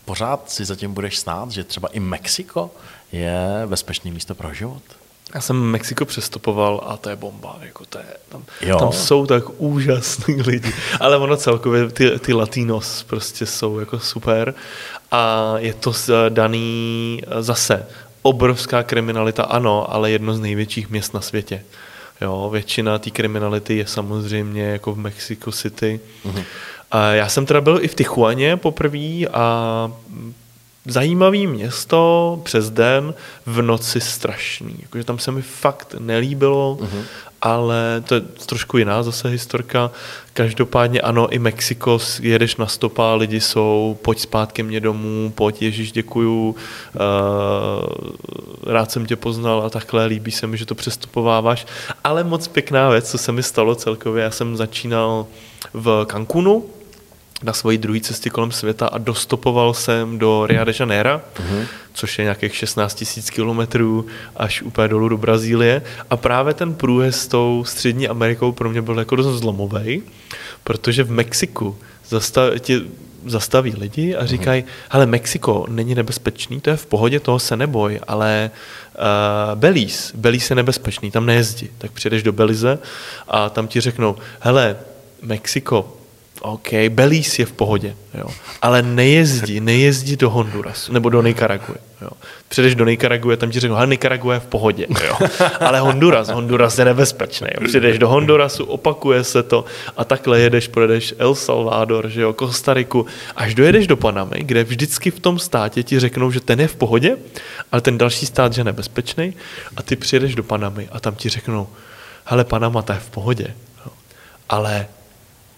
Pořád si zatím budeš stát, že třeba i Mexiko je bezpečné místo pro život? Já jsem Mexiko přestupoval a to je bomba. Jako to je, tam, Jo. tam jsou tak úžasní lidi. Ale ono celkově, ty, ty latinos prostě jsou jako super. A je to z- daný eh, zase obrovská kriminalita, ano, ale jedno z největších měst na světě. Jo, většina té kriminality je samozřejmě jako v Mexico City. Mm-hmm. A já jsem teda byl i v Tijuaně poprvé a zajímavý město přes den, v noci strašný. Jakože tam se mi fakt nelíbilo, uh-huh. ale to je trošku jiná zase historka. Každopádně ano, i Mexiko, jedeš na stopa, lidi jsou, pojď spát ke mně domů, pojď, Ježíš, děkuju, uh, rád jsem tě poznal a takhle, líbí se mi, že to přestupováváš. Ale moc pěkná věc, co se mi stalo celkově, já jsem začínal v Cancunu, na svojí druhé cestě kolem světa a dostopoval jsem do Rio de Janeiro, uh-huh. což je nějakých 16 tisíc kilometrů až úplně dolů do Brazílie. A právě ten průjezd s tou střední Amerikou pro mě byl jako dost zlomový, protože v Mexiku zastav, tě zastaví lidi a říkají, hele, Mexiko není nebezpečný, to je v pohodě, toho se neboj, ale uh, Belize, Belize je nebezpečný, tam nejezdí. Tak přijedeš do Belize a tam ti řeknou, hele, Mexiko, OK, Belize je v pohodě, jo. ale nejezdí, nejezdí do Hondurasu, nebo do Nicaraguy. Jo. Přijdeš do Nicaraguy, tam ti řeknou, hele, Nicaragua je v pohodě, jo. ale Honduras, Honduras je nebezpečný. Jo. Přijdeš do Hondurasu, opakuje se to a takhle jedeš, projedeš El Salvador, že jo, Kostariku, až dojedeš do Panamy, kde vždycky v tom státě ti řeknou, že ten je v pohodě, ale ten další stát, že je nebezpečný a ty přijedeš do Panamy a tam ti řeknou, hele, Panama, ta je v pohodě, jo. ale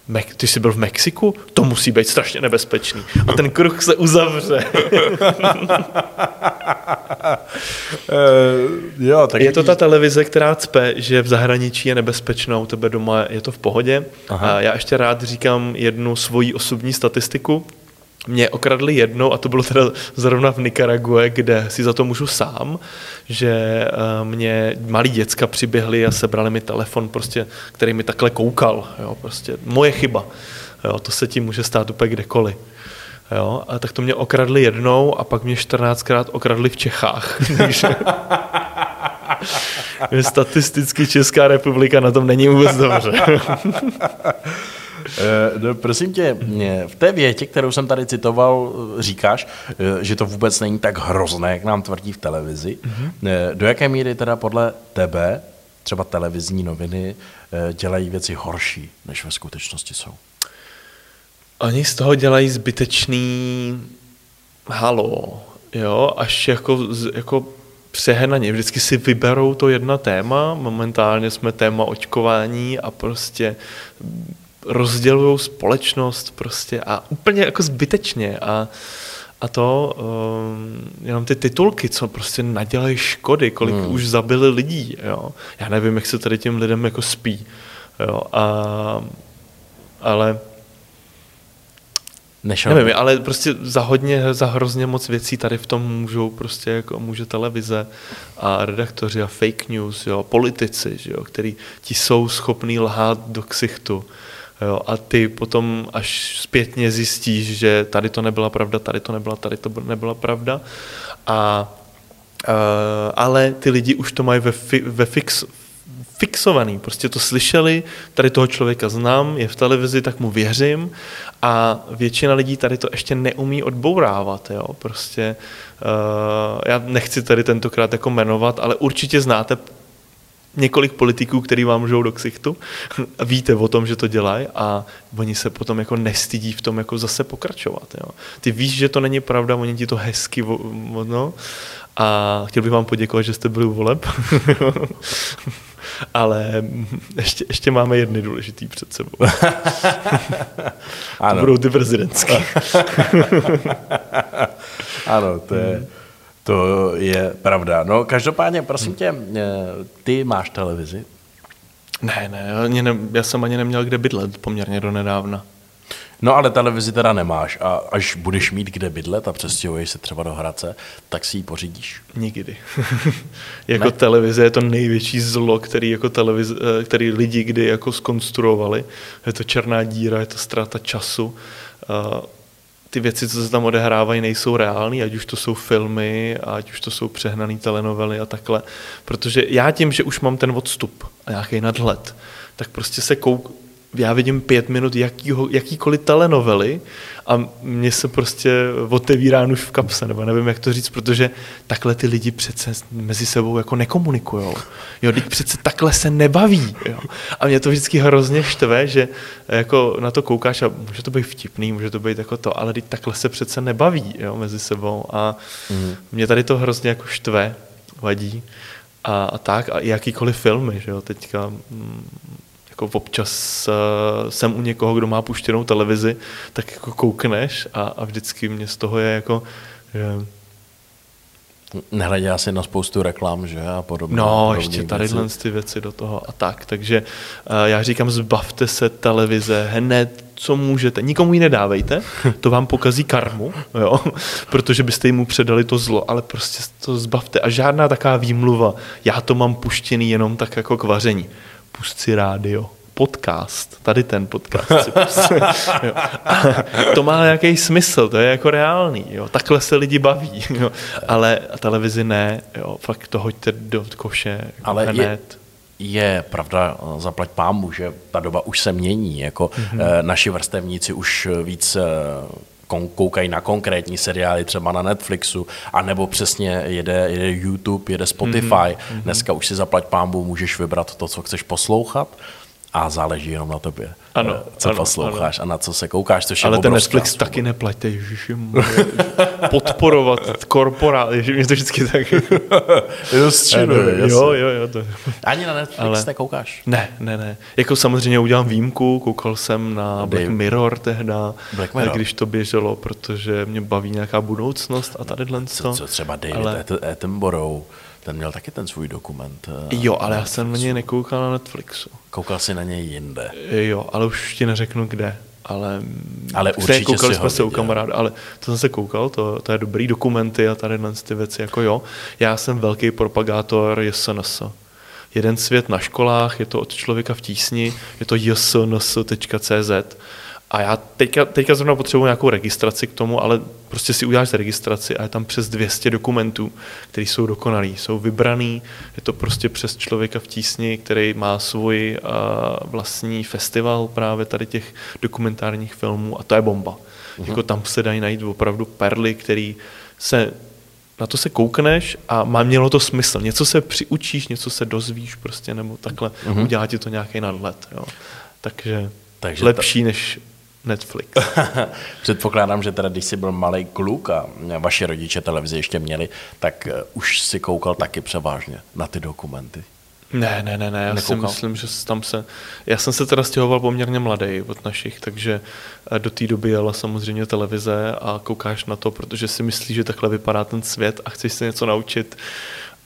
Mek- ty jsi byl v Mexiku? To musí být strašně nebezpečný. A ten kruh se uzavře. jo, tak je to ta televize, která cpe, že v zahraničí je nebezpečná, u tebe doma je to v pohodě. Aha. A já ještě rád říkám jednu svoji osobní statistiku. Mě okradli jednou, a to bylo teda zrovna v Nikarague, kde si za to můžu sám, že eh, mě malí děcka přiběhli a sebrali mi telefon, prostě, který mi takhle koukal. Jo, prostě moje chyba. Jo, to se ti může stát úplně kdekoliv. Jo, a tak to mě okradli jednou a pak mě 14krát okradli v Čechách. Statisticky Česká republika na tom není vůbec dobře. Eh, No, prosím tě, v té větě, kterou jsem tady citoval, eh, říkáš, eh, že to vůbec není tak hrozné, jak nám tvrdí v televizi. Mm-hmm. Do jaké míry teda podle tebe třeba televizní noviny dělají věci horší, než ve skutečnosti jsou? Oni z toho dělají zbytečný halo, jo, až jako, jako přehnaně. Vždycky si vyberou to jedna téma, momentálně jsme téma očkování a prostě rozdělují společnost prostě a úplně jako zbytečně a, a to um, jenom ty titulky, co prostě nadělají škody, kolik hmm. už zabili lidí, jo. Já nevím, jak se tady těm lidem jako spí, jo. A, ale Nešel. Nevím, ale prostě za hodně, za hrozně moc věcí tady v tom můžou prostě jako může televize a redaktoři a fake news, jo, politici, že jo, který ti jsou schopní lhát do ksichtu. Jo, a ty potom až zpětně zjistíš, že tady to nebyla pravda, tady to nebyla, tady to nebyla pravda. A, uh, ale ty lidi už to mají ve, fi, ve fix, fixovaný, prostě to slyšeli, tady toho člověka znám, je v televizi, tak mu věřím. A většina lidí tady to ještě neumí odbourávat, jo, prostě. Uh, já nechci tady tentokrát jako jmenovat, ale určitě znáte několik politiků, který vám můžou do ksichtu víte o tom, že to dělají a oni se potom jako nestydí v tom jako zase pokračovat. Jo. Ty víš, že to není pravda, oni ti to hezky no, a chtěl bych vám poděkovat, že jste byli u voleb. Ale ještě, ještě máme jedny důležitý před sebou. ano. To budou ty prezidentské. ano, to je, to je pravda. No, každopádně, prosím tě, eh, ty máš televizi? Ne, ne, ne, já jsem ani neměl kde bydlet poměrně do nedávna. No ale televizi teda nemáš a až budeš mít kde bydlet a přestěhuješ se třeba do Hradce, tak si ji pořídíš? Nikdy. jako ne? televize je to největší zlo, který, jako televize, eh, který lidi kdy jako skonstruovali. Je to černá díra, je to ztráta času. Ty věci, co se tam odehrávají, nejsou reální, ať už to jsou filmy, ať už to jsou přehnané telenovely a takhle. Protože já tím, že už mám ten odstup a nějaký nadhled, tak prostě se kouk, já vidím pět minut jakýho, jakýkoliv telenovely a mně se prostě otevírá už v kapse, nebo nevím, jak to říct, protože takhle ty lidi přece mezi sebou jako nekomunikujou. Jo, teď přece takhle se nebaví. Jo. A mě to vždycky hrozně štve, že jako na to koukáš a může to být vtipný, může to být jako to, ale teď takhle se přece nebaví jo, mezi sebou a mm. mě tady to hrozně jako štve, vadí a, a tak a jakýkoliv filmy, že jo, teďka mm, jako občas uh, jsem u někoho, kdo má puštěnou televizi, tak jako koukneš a, a vždycky mě z toho je jako, že Nehledě asi na spoustu reklam, že a podobně. No, ještě tady ty věci do toho a tak. Takže uh, já říkám, zbavte se televize hned, co můžete. Nikomu ji nedávejte, to vám pokazí karmu, jo? protože byste jim předali to zlo, ale prostě to zbavte. A žádná taková výmluva, já to mám puštěný jenom tak jako k vaření pust si rádio, podcast, tady ten podcast si pust. jo. to má nějaký smysl, to je jako reálný, jo. takhle se lidi baví, jo. ale televizi ne, jo. fakt to hoďte do koše jako ale hned. Je, je pravda, zaplať pámu, že ta doba už se mění, jako mm-hmm. naši vrstevníci už víc koukají na konkrétní seriály třeba na Netflixu, anebo přesně jede, jede YouTube, jede Spotify. Mm-hmm. Dneska už si zaplať pámbu, můžeš vybrat to, co chceš poslouchat a záleží jenom na tobě, ano, eh, co ano, posloucháš ano. a na co se koukáš. Což Ale ten Netflix svoboda. taky neplaťte, ježiši, podporovat korporát, ježiši, mě to vždycky tak... jo, jo, jo. To... Ani na Netflix Ale... nekoukáš? Ne, ne, ne. Jako samozřejmě udělám výjimku, koukal jsem na Black Mirror tehda, Black Mirror. když to běželo, protože mě baví nějaká budoucnost a tady co. Co třeba David Ale... Attenborough ten měl taky ten svůj dokument. Eh, jo, ale já jsem na něj nekoukal na Netflixu. Koukal jsi na něj jinde. Jo, ale už ti neřeknu kde. Ale, ale určitě koukali jsme se u kamaráda, ale to jsem se koukal, to, to je dobrý dokumenty a tady ty věci, jako jo. Já jsem velký propagátor JSNS. Jeden svět na školách, je to od člověka v tísni, je to jsns.cz a já teďka, teďka zrovna potřebuji nějakou registraci k tomu, ale prostě si uděláš registraci a je tam přes 200 dokumentů, které jsou dokonalý, jsou vybraný, je to prostě přes člověka v tísni, který má svůj uh, vlastní festival právě tady těch dokumentárních filmů a to je bomba. Uh-huh. Jako tam se dají najít opravdu perly, který se na to se koukneš a má mělo to smysl. Něco se přiučíš, něco se dozvíš prostě, nebo takhle uh-huh. udělá ti to nějaký nadhled. Jo. Takže, Takže lepší ta... než Netflix. Předpokládám, že teda, když jsi byl malý kluk a vaši rodiče televizi ještě měli, tak eh, už si koukal taky převážně na ty dokumenty. Ne, ne, ne, ne, já si Nekoukal? myslím, že tam se... Já jsem se teda stěhoval poměrně mladý od našich, takže eh, do té doby jela samozřejmě televize a koukáš na to, protože si myslíš, že takhle vypadá ten svět a chceš se něco naučit.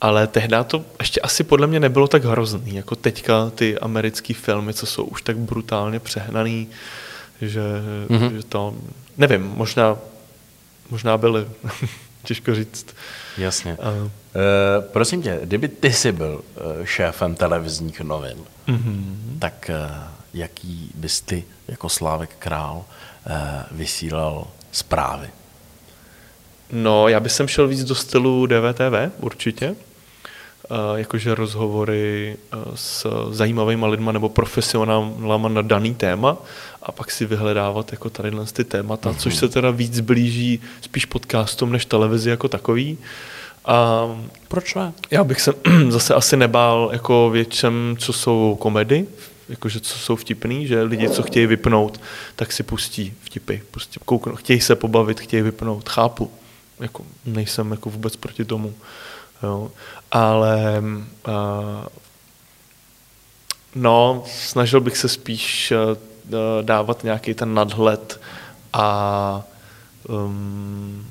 Ale tehdy to ještě asi podle mě nebylo tak hrozný, jako teďka ty americké filmy, co jsou už tak brutálně přehnaný, že, mm-hmm. že to... Nevím, možná, možná byly, těžko říct. Jasně. A- Uh, prosím tě, kdyby ty jsi byl uh, šéfem televizních novin, mm-hmm. tak uh, jaký bys ty jako Slávek Král uh, vysílal zprávy? No, já bych sem šel víc do stylu DVTV, určitě. Uh, jakože rozhovory uh, s zajímavými lidma nebo profesionálama na daný téma a pak si vyhledávat jako tady ty témata, mm-hmm. což se teda víc blíží spíš podcastům než televizi jako takový. A Proč ne? já bych se zase asi nebál jako většem, co jsou komedy, jakože co jsou vtipný, že lidi, co chtějí vypnout, tak si pustí vtipy, prostě kouknou, chtějí se pobavit, chtějí vypnout, chápu, jako nejsem jako vůbec proti tomu, jo. ale uh, no, snažil bych se spíš uh, dávat nějaký ten nadhled a um,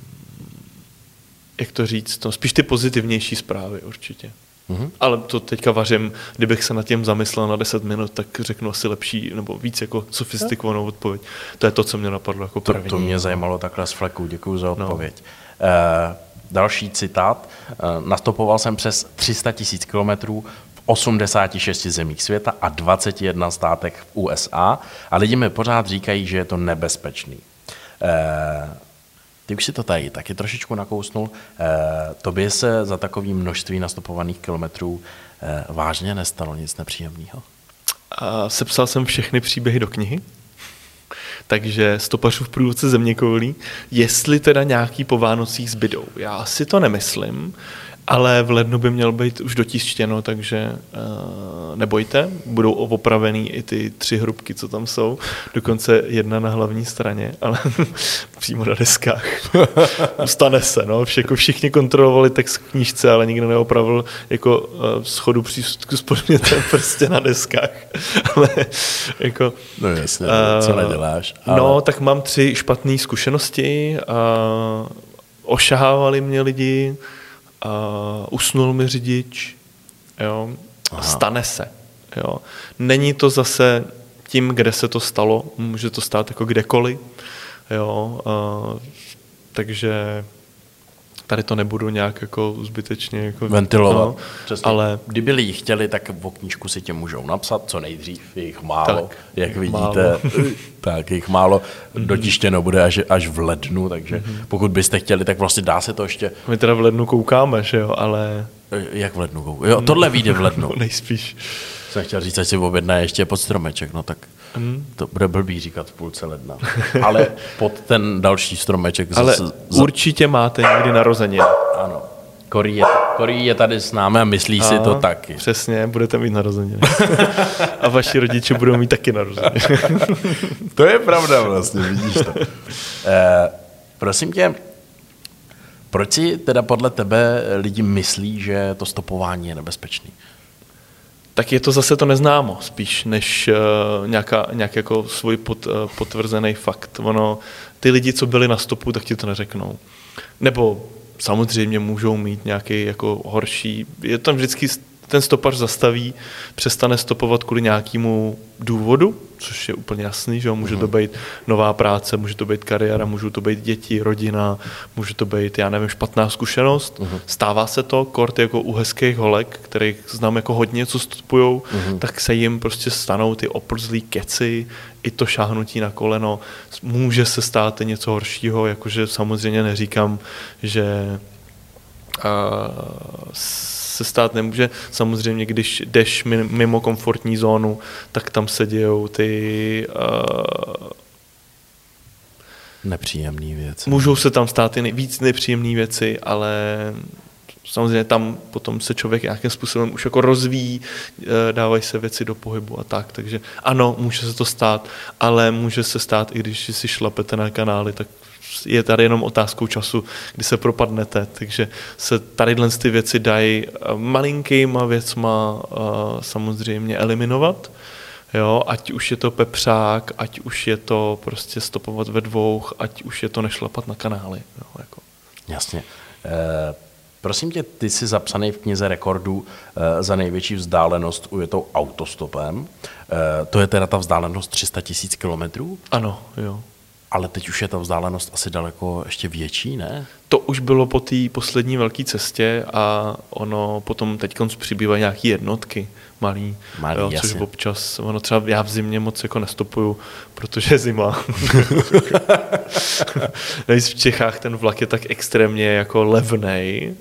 jak to říct, no, spíš ty pozitivnější zprávy určitě. Mm-hmm. Ale to teďka vařím, kdybych se nad tím zamyslel na 10 minut, tak řeknu asi lepší nebo víc jako sofistikovanou odpověď. To je to, co mě napadlo jako To, první. to mě zajímalo takhle z fleku, děkuji za odpověď. No. Uh, další citát. Uh, nastopoval jsem přes 300 tisíc kilometrů 86 zemích světa a 21 státech v USA a lidi mi pořád říkají, že je to nebezpečný. Uh, ty už si to tady taky trošičku nakousnul. Uh, tobě se za takovým množství nastopovaných kilometrů uh, vážně nestalo nic nepříjemného? A sepsal jsem všechny příběhy do knihy, takže stopařův průvodce země koulí, jestli teda nějaký po Vánocích zbydou. Já si to nemyslím, ale v lednu by měl být už dotištěno, takže uh, nebojte, budou opravený i ty tři hrubky, co tam jsou, dokonce jedna na hlavní straně, ale přímo na deskách. Stane se, no, jako všichni kontrolovali text v knížce, ale nikdo neopravil jako uh, schodu přístupku s podmětem prostě na deskách. ale jako, No jasně, co neděláš. ale... No, tak mám tři špatné zkušenosti. A ošahávali mě lidi, a usnul mi řidič, jo. Aha. Stane se. Jo. Není to zase tím, kde se to stalo, může to stát jako kdekoliv. Jo. A, takže tady to nebudu nějak jako zbytečně jako, ventilovat. No, Přesně. ale Kdyby lidi chtěli, tak o knížku si tě můžou napsat, co nejdřív, je jich málo, Tak, jak vidíte, málo. tak jich málo, dotištěno bude až, až v lednu, takže pokud byste chtěli, tak vlastně dá se to ještě, my teda v lednu koukáme, že jo, ale eh, jak v lednu, jo, tohle vyjde v lednu. no, nejspíš. Jsem chtěl říct, ať si objedná ještě pod stromeček, no tak to bude blbý říkat v půlce ledna. Ale pod ten další stromeček Ale zase, určitě máte někdy narozeniny. ano. Korí je, Korí je tady s námi a myslí si to taky. Přesně, budete mít narozeniny. a vaši rodiče budou mít taky narozeniny. To je pravda vlastně, vidíš to. Eh, prosím tě, proč si teda podle tebe lidi myslí, že to stopování je nebezpečný? Tak je to zase to neznámo, spíš než uh, nějaká, nějak jako svůj pot, uh, potvrzený fakt. Ono, ty lidi, co byli na stopu, tak ti to neřeknou. Nebo samozřejmě můžou mít nějaký jako horší, je tam vždycky ten stopař zastaví, přestane stopovat kvůli nějakému důvodu, což je úplně jasný, že jo? může to být nová práce, může to být kariéra, můžou to být děti, rodina, může to být, já nevím, špatná zkušenost. Uh-huh. Stává se to, kort jako u hezkých holek, kterých znám jako hodně, co stopujou, uh-huh. tak se jim prostě stanou ty oplzlý keci, i to šáhnutí na koleno. Může se stát něco horšího, jakože samozřejmě neříkám, že uh, se stát nemůže. Samozřejmě, když jdeš mimo komfortní zónu, tak tam se dějou ty... Uh, Nepříjemné věci. Můžou se tam stát i víc nepříjemné věci, ale samozřejmě tam potom se člověk nějakým způsobem už jako rozvíjí, dávají se věci do pohybu a tak, takže ano, může se to stát, ale může se stát, i když si šlapete na kanály, tak je tady jenom otázkou času, kdy se propadnete, takže se tady ty věci dají eh, malinkýma věcma uh, samozřejmě eliminovat, Jo, ať už je to pepřák, ať už je to prostě stopovat ve dvou, ať už je to nešlapat na kanály. Jo, jako. Jasně. E, prosím tě, ty jsi zapsaný v knize rekordů e, za největší vzdálenost ujetou autostopem. E, to je teda ta vzdálenost 300 tisíc kilometrů? Ano, jo. Ale teď už je ta vzdálenost asi daleko ještě větší, ne? To už bylo po té poslední velké cestě a ono potom teď přibývají nějaké jednotky malý, malý jo, což občas, ono třeba já v zimě moc jako nestopuju, protože je zima. Nejs v Čechách ten vlak je tak extrémně jako levnej,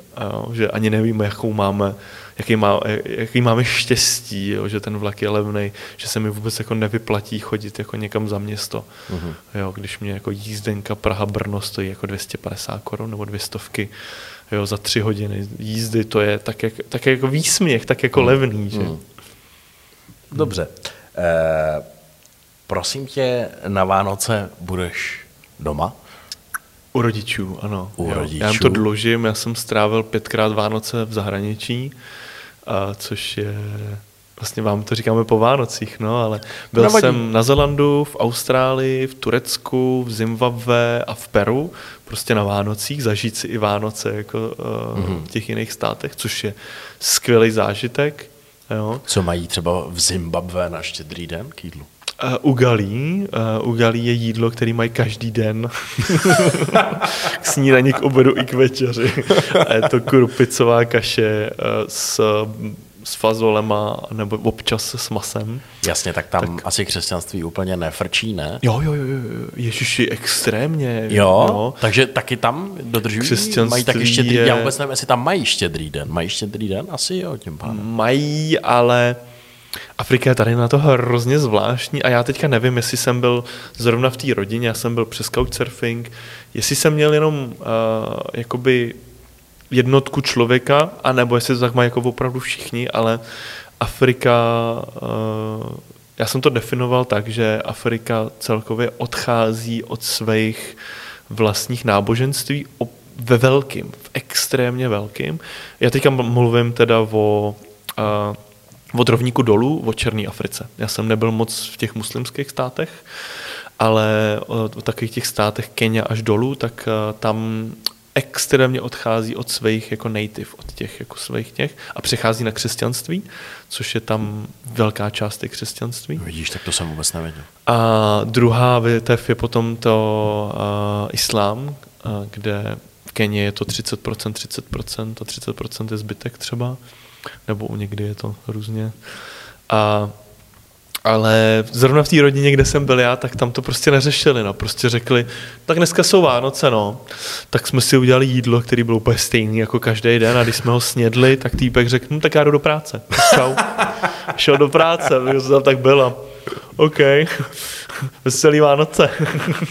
že ani nevíme, jakou máme jaký, má, jaký máme štěstí, jo, že ten vlak je levný, že se mi vůbec jako nevyplatí chodit jako někam za město. Uh-huh. Jo, když mě jako jízdenka Praha-Brno stojí jako 250 korun nebo 200 jo, za tři hodiny jízdy, to je tak, jak, tak jako výsměch, tak jako uh-huh. levný. Že? Uh-huh. Dobře. E, prosím tě, na Vánoce budeš doma? U rodičů, ano. U jo. rodičů. Já jim to dlužím, já jsem strávil pětkrát Vánoce v zahraničí, a což je vlastně vám to říkáme po Vánocích, no, ale byl Nevadí. jsem na Zelandu, v Austrálii, v Turecku, v Zimbabwe a v Peru, prostě na Vánocích, zažít si i Vánoce jako uh, mm-hmm. v těch jiných státech, což je skvělý zážitek. Jo. Co mají třeba v Zimbabwe na štědrý den k jídlu? Uh, ugalí. Uh, ugalí je jídlo, který mají každý den. k snídaní, k obedu i k večeři. A je to kurpicová kaše uh, s s fazolema nebo občas s masem. Jasně, tak tam tak... asi křesťanství úplně nefrčí, ne? Jo, jo, jo, jo. Ježiši, extrémně. Jo, jo. takže taky tam dodržují, křesťanství mají taky štědrý je... Já vůbec nevím, jestli tam mají štědrý den. Mají štědrý den? Asi jo, tím pádem. Mají, ale Afrika je tady na to hrozně zvláštní a já teďka nevím, jestli jsem byl zrovna v té rodině, já jsem byl přes couchsurfing, jestli jsem měl jenom uh, jakoby jednotku člověka, anebo jestli to tak mají jako opravdu všichni, ale Afrika, uh, já jsem to definoval tak, že Afrika celkově odchází od svých vlastních náboženství ve velkým, v extrémně velkým. Já teďka mluvím teda o uh, od rovníku dolů, o Černé Africe. Já jsem nebyl moc v těch muslimských státech, ale o takových těch státech Kenia až dolů, tak uh, tam extrémně odchází od svých jako native, od těch jako svých těch a přechází na křesťanství, což je tam velká část těch křesťanství. Vidíš, tak to jsem vůbec nevěděl. A druhá větev je potom to uh, islám, uh, kde v Keni je to 30%, 30% a 30% je zbytek třeba, nebo u někdy je to různě. A ale zrovna v té rodině, kde jsem byl já, tak tam to prostě neřešili. No. Prostě řekli, tak dneska jsou Vánoce, no. Tak jsme si udělali jídlo, který bylo úplně stejný jako každý den a když jsme ho snědli, tak týpek řekl, no tak já jdu do práce. Čau. Šel do práce, tak bylo. OK. Veselý Vánoce.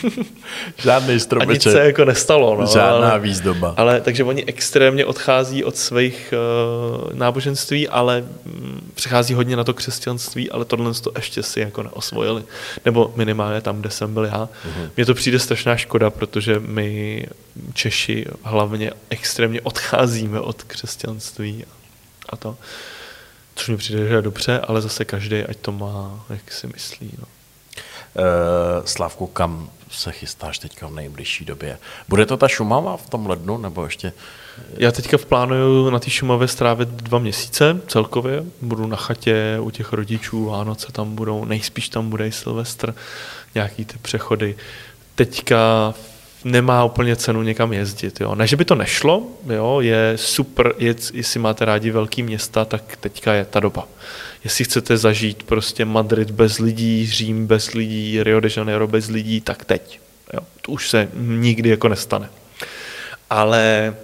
Žádný stromeček. A nic se jako nestalo. No, Žádná ale, výzdoba. Ale takže oni extrémně odchází od svých uh, náboženství, ale um, přechází hodně na to křesťanství, ale tohle to ještě si jako neosvojili. Nebo minimálně tam, kde jsem byl já. Uh-huh. Mně to přijde strašná škoda, protože my Češi hlavně extrémně odcházíme od křesťanství a to. Což mi přijde, že je dobře, ale zase každý, ať to má, jak si myslí. No. Uh, Slavku, kam se chystáš teďka v nejbližší době? Bude to ta Šumava v tom lednu, nebo ještě? Já teďka plánuju na té Šumavě strávit dva měsíce celkově. Budu na chatě u těch rodičů, Vánoce tam budou, nejspíš tam bude i Silvestr, nějaký ty přechody. Teďka nemá úplně cenu někam jezdit. Jo. Ne, že by to nešlo, jo, je super, je, jestli máte rádi velký města, tak teďka je ta doba. Jestli chcete zažít prostě Madrid bez lidí, Řím bez lidí, Rio de Janeiro bez lidí, tak teď. Jo. To už se nikdy jako nestane. Ale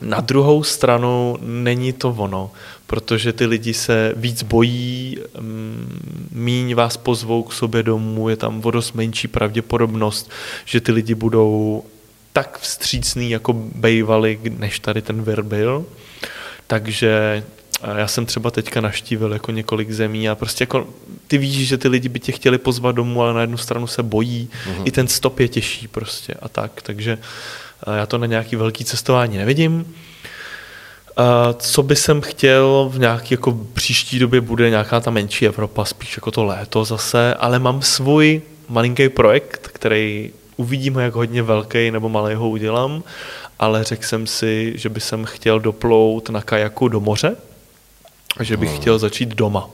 na druhou stranu není to ono, protože ty lidi se víc bojí, mm, míň vás pozvou k sobě domů, je tam o dost menší pravděpodobnost, že ty lidi budou tak vstřícný, jako bejvali, než tady ten vir byl. Takže já jsem třeba teďka naštívil jako několik zemí a prostě jako ty víš, že ty lidi by tě chtěli pozvat domů, ale na jednu stranu se bojí, mm-hmm. i ten stop je těžší prostě a tak, takže já to na nějaký velký cestování nevidím. Co by jsem chtěl v nějaké jako příští době bude nějaká ta menší Evropa, spíš jako to léto zase, ale mám svůj malinký projekt, který uvidíme, jak hodně velký nebo malý ho udělám, ale řekl jsem si, že by jsem chtěl doplout na kajaku do moře, a že bych hmm. chtěl začít doma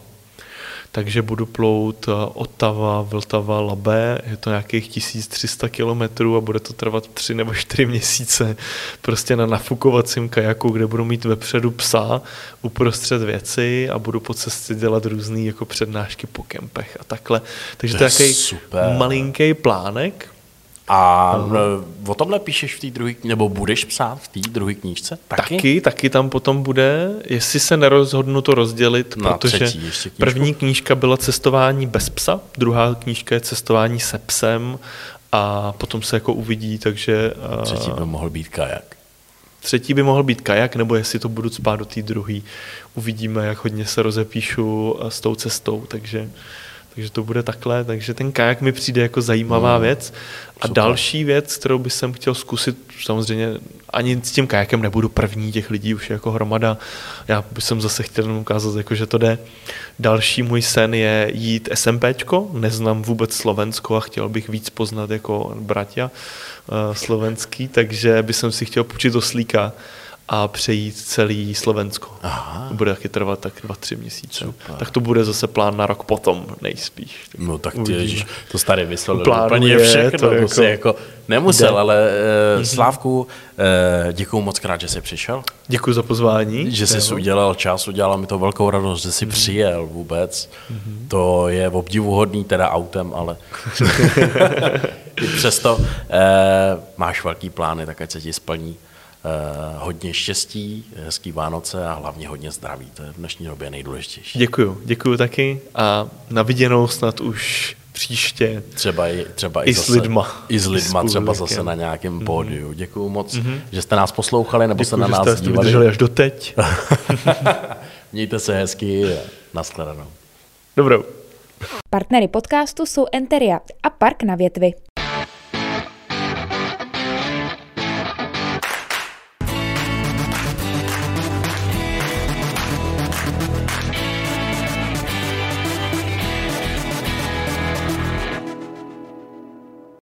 takže budu plout eh, Otava, Vltava, Labé, je to nějakých 1300 kilometrů a bude to trvat tři nebo čtyři měsíce prostě na nafukovacím kajaku, kde budu mít vepředu psa uprostřed věci a budu po cestě dělat různé jako přednášky po kempech a takhle. Takže to, to je takový malinký plánek, a uh, o tomhle píšeš v té druhé, nebo budeš psát v té druhé knížce? Taky? taky? Taky tam potom bude, jestli se nerozhodnu to rozdělit, Na protože třetí, první knížka byla cestování bez psa, druhá knížka je cestování se psem a potom se jako uvidí, takže... Třetí by mohl být kajak. Třetí by mohl být kajak, nebo jestli to budu spát do té druhé. Uvidíme, jak hodně se rozepíšu s tou cestou, takže takže to bude takhle, takže ten kajak mi přijde jako zajímavá hmm. věc. A Super. další věc, kterou bych jsem chtěl zkusit, samozřejmě ani s tím kajakem nebudu první, těch lidí už je jako hromada. Já bych jsem zase chtěl ukázat, jako, že to jde. Další můj sen je jít SMPčko, neznám vůbec Slovensko a chtěl bych víc poznat jako bratia uh, slovenský, takže bych jsem si chtěl půjčit oslíka a přejít celý Slovensko. Aha. Bude taky trvat tak dva, tři měsíce. Super. Tak to bude zase plán na rok potom, nejspíš. No tak ty, ježiš, to starý vysvětlil úplně všechno. To, jako, si jako nemusel, jde. ale uh, Slávku, uh, děkuju moc krát, že jsi přišel. Děkuji za pozvání. Že jsi udělal čas, udělala mi to velkou radost, že jsi mm. přijel vůbec. Mm. To je obdivuhodný teda autem, ale i přesto uh, máš velký plány, tak ať se ti splní. Eh, hodně štěstí, hezký Vánoce a hlavně hodně zdraví. To je v dnešní době nejdůležitější. Děkuju, děkuju taky a na viděnou snad už příště. Třeba i, třeba i, i zase, s lidma. I s lidma, I třeba zase na nějakém mm-hmm. pódiu. Děkuju moc, mm-hmm. že jste nás poslouchali nebo Děkuju, se na nás že jste dívali. až doteď. Mějte se hezky a nashledanou. Dobrou. Partnery podcastu jsou Enteria a Park na větvi.